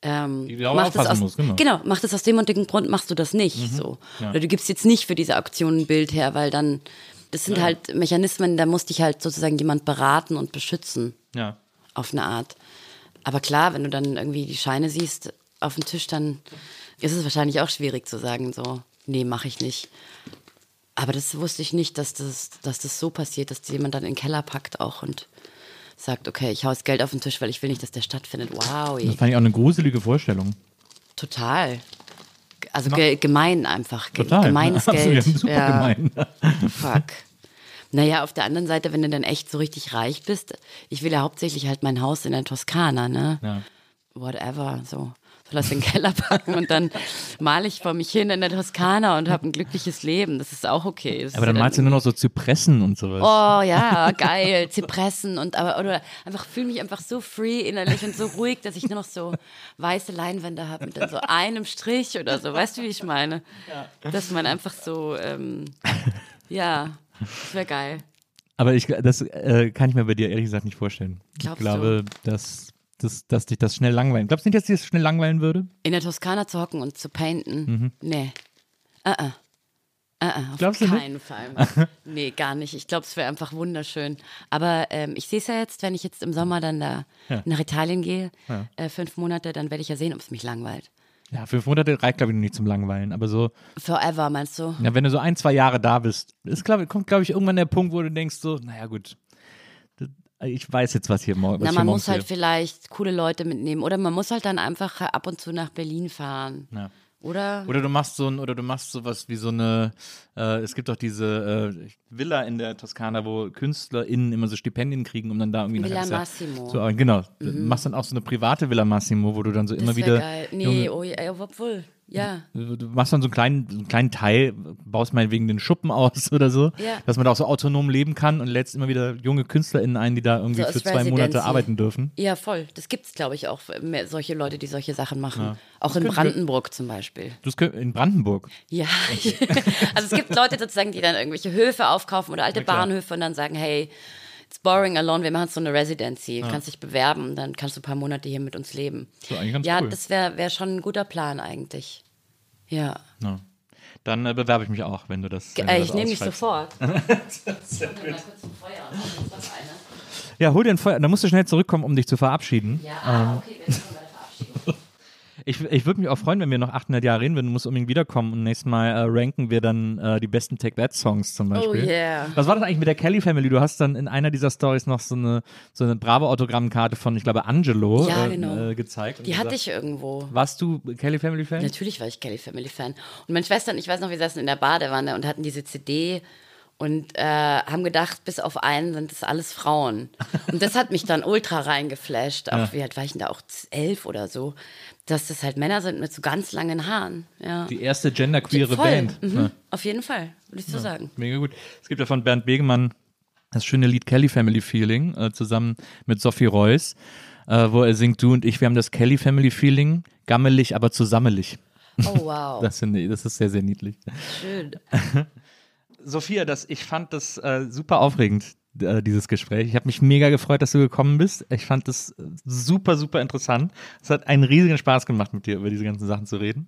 ähm,
Die auch
mach das
aufpassen
aus,
muss, genau.
mach das aus dem und dem Grund, machst du das nicht. So. Oder du gibst jetzt nicht für diese Auktion ein Bild her, weil dann, das sind halt Mechanismen, da muss dich halt sozusagen jemand beraten und beschützen
Ja.
Auf eine Art. Aber klar, wenn du dann irgendwie die Scheine siehst auf dem Tisch, dann ist es wahrscheinlich auch schwierig zu sagen, so, nee, mache ich nicht. Aber das wusste ich nicht, dass das, dass das so passiert, dass jemand dann in den Keller packt auch und sagt, okay, ich hau das Geld auf den Tisch, weil ich will nicht, dass der stattfindet. Wow,
Das fand ich auch eine gruselige Vorstellung.
total. Also ge gemein einfach.
Total.
Gemeines
Absolut,
Geld.
Super
Ja.
gemein.
Fuck. Naja, auf der anderen Seite, wenn du dann echt so richtig reich bist, ich will ja hauptsächlich halt mein Haus in der Toskana, ne?
Ja.
Whatever, so. Soll das in den Keller packen und dann male ich vor mich hin in der Toskana und habe ein glückliches Leben. Das ist auch okay. Das
Aber dann
ja
malst du nur noch so Zypressen und sowas.
Oh ja, geil, Zypressen und aber oder einfach fühle mich einfach so free innerlich und so ruhig, dass ich nur noch so weiße Leinwände habe mit dann so einem Strich oder so. Weißt du, wie ich meine? Dass man einfach so, ähm, ja, das wäre geil.
Aber ich, das äh, kann ich mir bei dir ehrlich gesagt nicht vorstellen.
Glaubst
ich glaube, dass, dass, dass dich das schnell langweilen. Glaubst du nicht, dass dich das schnell langweilen würde?
In der Toskana zu hocken und zu painten, nee. Uh -uh. Uh auf
Glaubst du
keinen Fall. nee, gar nicht. Ich glaube, es wäre einfach wunderschön. Aber ähm, ich sehe es ja jetzt, wenn ich jetzt im Sommer dann da
Ja.
nach Italien gehe, äh, fünf Monate, dann werde ich ja sehen, ob es mich langweilt.
Ja, fünf Monate reicht, glaube ich, noch nicht zum Langweilen. Aber so,
Forever, meinst du?
ja, wenn du so ein, zwei Jahre da bist, ist, glaub, kommt, glaube ich, irgendwann der Punkt, wo du denkst so, naja gut, ich weiß jetzt, was hier morgen
Na, man
hier
muss halt
morgens
vielleicht coole Leute mitnehmen. Oder man muss halt dann einfach ab und zu nach Berlin fahren.
Ja.
Oder?
Oder du machst so ein, oder du machst sowas wie so eine, äh, es gibt doch diese äh, Villa in der Toskana, wo KünstlerInnen immer so Stipendien kriegen, um dann da irgendwie
Villa Massimo. Mhm.
Arbeiten. genau. Du machst dann auch so eine private Villa Massimo, wo du dann so immer
das
wieder.
wäre geil. Nee, oh, ja, obwohl. Ja.
Du machst dann so einen kleinen, einen kleinen Teil, baust meinetwegen den Schuppen aus oder so,
Ja.
dass man da auch so autonom leben kann und lädst immer wieder junge KünstlerInnen ein, die da irgendwie
So
für zwei Monate
Residency.
arbeiten dürfen.
Ja, voll. Das gibt's, glaube ich, auch mehr solche Leute, die solche Sachen machen. Auch in Brandenburg zum Beispiel.
Du könnt- in Brandenburg.
Ja. also es gibt Leute sozusagen, die dann irgendwelche Höfe aufkaufen oder alte. Bahnhöfe und dann sagen, hey, it's boring alone, wir machen so eine Residency. Du kannst dich bewerben, dann kannst du ein paar Monate hier mit uns leben.
So, eigentlich ganz
ja,
cool.
das wäre wär schon ein guter Plan eigentlich. Ja.
Ja. Dann äh, bewerbe ich mich auch, wenn du das. Wenn du
Äh,
das
ich nehme dich
ausschreibst.
sofort.
Ja, hol dir ein Feuer. Da musst du schnell zurückkommen, um dich zu verabschieden.
Ja, ah, okay, wir sind bei der Verabschiedung.
Ich, ich würde mich auch freuen, wenn wir noch 800 Jahre reden würden. Du musst unbedingt wiederkommen und nächstes Mal äh, ranken wir dann äh, die besten Take That Songs zum Beispiel.
Oh yeah.
Was war das eigentlich mit der Kelly Family? Du hast dann in einer dieser Stories noch so eine, so eine brave Autogrammkarte von, ich glaube, Angelo
Ja,
äh,
genau.
äh, gezeigt.
Die hatte
gesagt,
ich irgendwo.
Warst du Kelly Family Fan?
Natürlich war ich Kelly Family Fan. Und meine Schwestern, ich weiß noch, wir saßen in der Badewanne und hatten diese CD und äh, haben gedacht, bis auf einen sind das alles Frauen. Und das hat mich dann ultra reingeflasht. Auch, Wie alt war ich denn da? Auch elf oder so. Dass das halt Männer sind mit so ganz langen Haaren. Ja.
Die erste genderqueere
Voll.
Band.
Mhm.
Ja.
Auf jeden Fall, würde ich so sagen.
Mega gut. Es gibt ja von Bernd Begemann das schöne Lied Kelly Family Feeling äh, zusammen mit Sophie Reuss, äh, wo er singt, du und ich, wir haben das Kelly Family Feeling, gammelig, aber zusammelig.
Oh, wow.
Das, ich- das ist sehr, sehr niedlich.
Schön.
Sophia, das, ich fand das äh, super aufregend, äh, dieses Gespräch. Ich habe mich mega gefreut, dass du gekommen bist. Ich fand das super, super interessant. Es hat einen riesigen Spaß gemacht, mit dir über diese ganzen Sachen zu reden.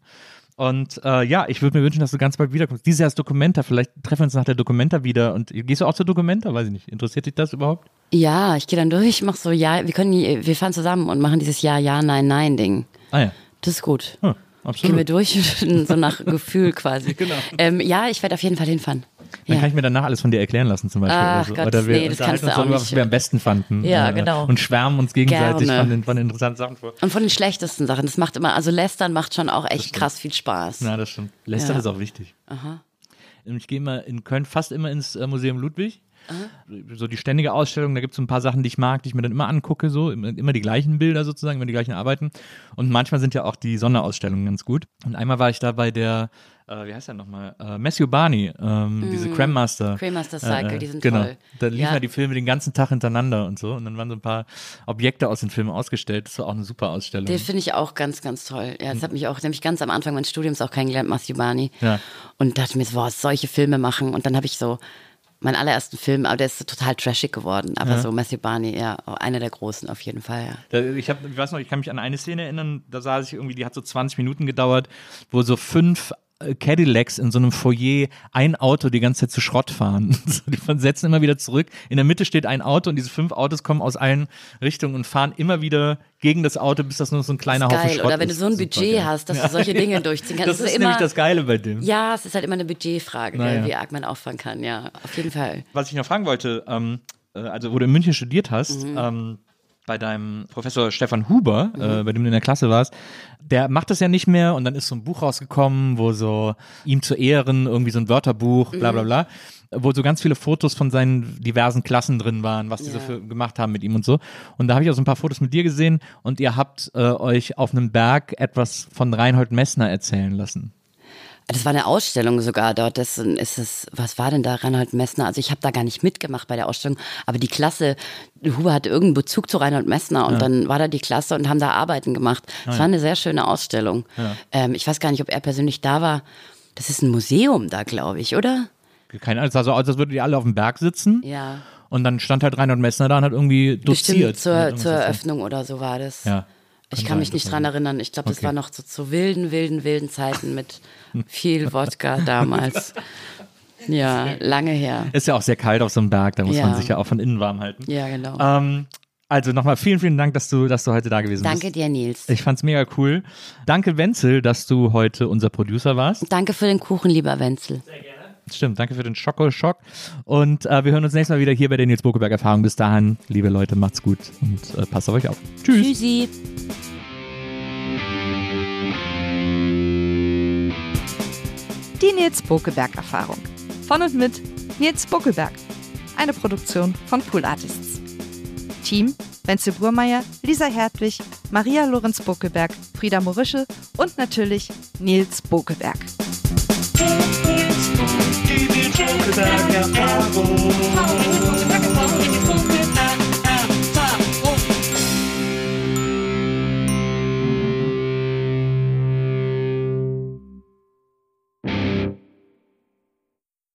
Und äh, ja, ich würde mir wünschen, dass du ganz bald wiederkommst. Dieses Jahr ist Documenta, vielleicht treffen wir uns nach der Documenta wieder. Und gehst du auch zur Documenta? Weiß ich nicht. Interessiert dich das überhaupt?
Ja, ich gehe dann durch, mach so, ja, wir können, wir fahren zusammen und machen dieses Ja, Ja, Nein, Nein Ding.
Ah ja,
Das ist gut.
hm,
Gehen wir
absolut.
durch, so nach Gefühl quasi.
Genau.
Ähm, ja, ich werde auf jeden Fall hinfahren.
Dann
Ja.
kann ich mir danach alles von dir erklären lassen, zum Beispiel.
Ach
oder so.
Gott,
oder wir
nee, das
unterhalten uns darüber, was wir am besten fanden.
Ja,
Äh,
genau.
Und schwärmen uns gegenseitig
Gerne.
von den, von den interessanten Sachen vor.
Und von den schlechtesten Sachen. Das macht immer, also Lästern macht schon auch echt krass viel Spaß.
Ja, das stimmt. Lästern
Ja.
ist auch wichtig.
Aha.
Ich gehe immer in Köln fast immer ins äh, Museum Ludwig. So die ständige Ausstellung, da gibt es so ein paar Sachen, die ich mag, die ich mir dann immer angucke, so immer, immer die gleichen Bilder sozusagen, immer die gleichen Arbeiten. Und manchmal sind ja auch die Sonderausstellungen ganz gut. Und einmal war ich da bei der, äh, wie heißt der nochmal? Äh, Matthew Barney, ähm, diese Creme Master.
Creme Master Cycle, die sind
genau.
toll.
Da liefen
Ja.
ja. die Filme den ganzen Tag hintereinander und so. Und dann waren so ein paar Objekte aus den Filmen ausgestellt. Das war auch eine super Ausstellung.
Den finde ich auch ganz, ganz toll. Ja, das hat mich auch, nämlich ganz am Anfang meines Studiums auch kennengelernt, Matthew Barney.
Ja.
Und dachte mir so, boah, solche Filme machen. Und dann habe ich so meinen allerersten Film, aber der ist total trashig geworden. Aber so Matthew Barney, ja, einer der großen auf jeden Fall, ja.
Ich, hab, ich weiß noch, ich kann mich an eine Szene erinnern, da saß ich irgendwie, die hat so 20 Minuten gedauert, wo so fünf äh, Cadillacs in so einem Foyer ein Auto die ganze Zeit zu Schrott fahren. Die von- setzen immer wieder zurück. In der Mitte steht ein Auto und diese fünf Autos kommen aus allen Richtungen und fahren immer wieder gegen das Auto, bis das nur so ein kleiner Haufen
Geil.
Schrott
Oder wenn du
ist.
so ein Budget
geil.
hast, dass du solche Dinge durchziehen kannst.
Das
Es
ist
immer,
nämlich das Geile bei dem.
Ja, es ist halt immer eine Budgetfrage,
Naja.
wie arg man auffahren kann, ja, auf jeden Fall.
Was ich noch fragen wollte, ähm, äh, also wo du in München studiert hast,
Mhm.
ähm, bei deinem Professor Stefan Huber, äh, bei dem du in der Klasse warst, der macht das ja nicht mehr und dann ist so ein Buch rausgekommen, wo so ihm zu Ehren irgendwie so ein Wörterbuch, bla
Mhm.
bla bla, wo so ganz viele Fotos von seinen diversen Klassen drin waren, was die so
Ja.
für, gemacht haben mit ihm und so. Und da habe ich auch so ein paar Fotos mit dir gesehen und ihr habt äh, euch auf einem Berg etwas von Reinhold Messner erzählen lassen.
Das war eine Ausstellung sogar dort. Das ist es, was war denn da, Reinhold Messner? Also ich habe da gar nicht mitgemacht bei der Ausstellung, aber die Klasse, Huber hatte irgendeinen Bezug zu Reinhold Messner und dann war da die Klasse und haben da Arbeiten gemacht. Es war eine sehr schöne Ausstellung. Ähm, ich weiß gar nicht, ob er persönlich da war. Das ist ein Museum da, glaube ich, oder?
Keine Ahnung, es sah so aus, als würdet ihr alle auf dem Berg sitzen.
Ja.
Und dann stand halt Reinhold Messner da und hat irgendwie doziert.
Bestimmt zur, zur. Eröffnung oder so war das.
Ja.
Ich
Kann
mich nicht dran erinnern. Ich glaube, das
Okay.
war noch so zu wilden, wilden, wilden Zeiten mit viel Wodka damals. Ja, lange her.
Ist ja auch sehr kalt auf so einem Berg, da muss
Ja.
man sich ja auch von innen warm halten.
Ja, genau.
Ähm, also nochmal vielen, vielen Dank, dass du, dass du heute da gewesen
Danke
bist.
dir, Nils.
Ich fand's mega cool. Danke, Wenzel, dass du heute unser Producer warst.
Danke für den Kuchen, lieber Wenzel.
Stimmt, danke für den Schoko-Schock. Und äh, wir hören uns nächstes Mal wieder hier bei der Nils Bokeberg Erfahrung. Bis dahin, liebe Leute, macht's gut und äh, passt auf euch auf. Tschüss.
Tschüssi.
Die Nils Bokeberg Erfahrung. Von und mit Nils Bokeberg. Eine Produktion von Pool Artists. Team Wenzel Burmeier, Lisa Hertwig, Maria Lorenz Bokeberg, Frieda Morische und natürlich Nils Bokeberg.
Nils Bokeberg give you truth about your troubles.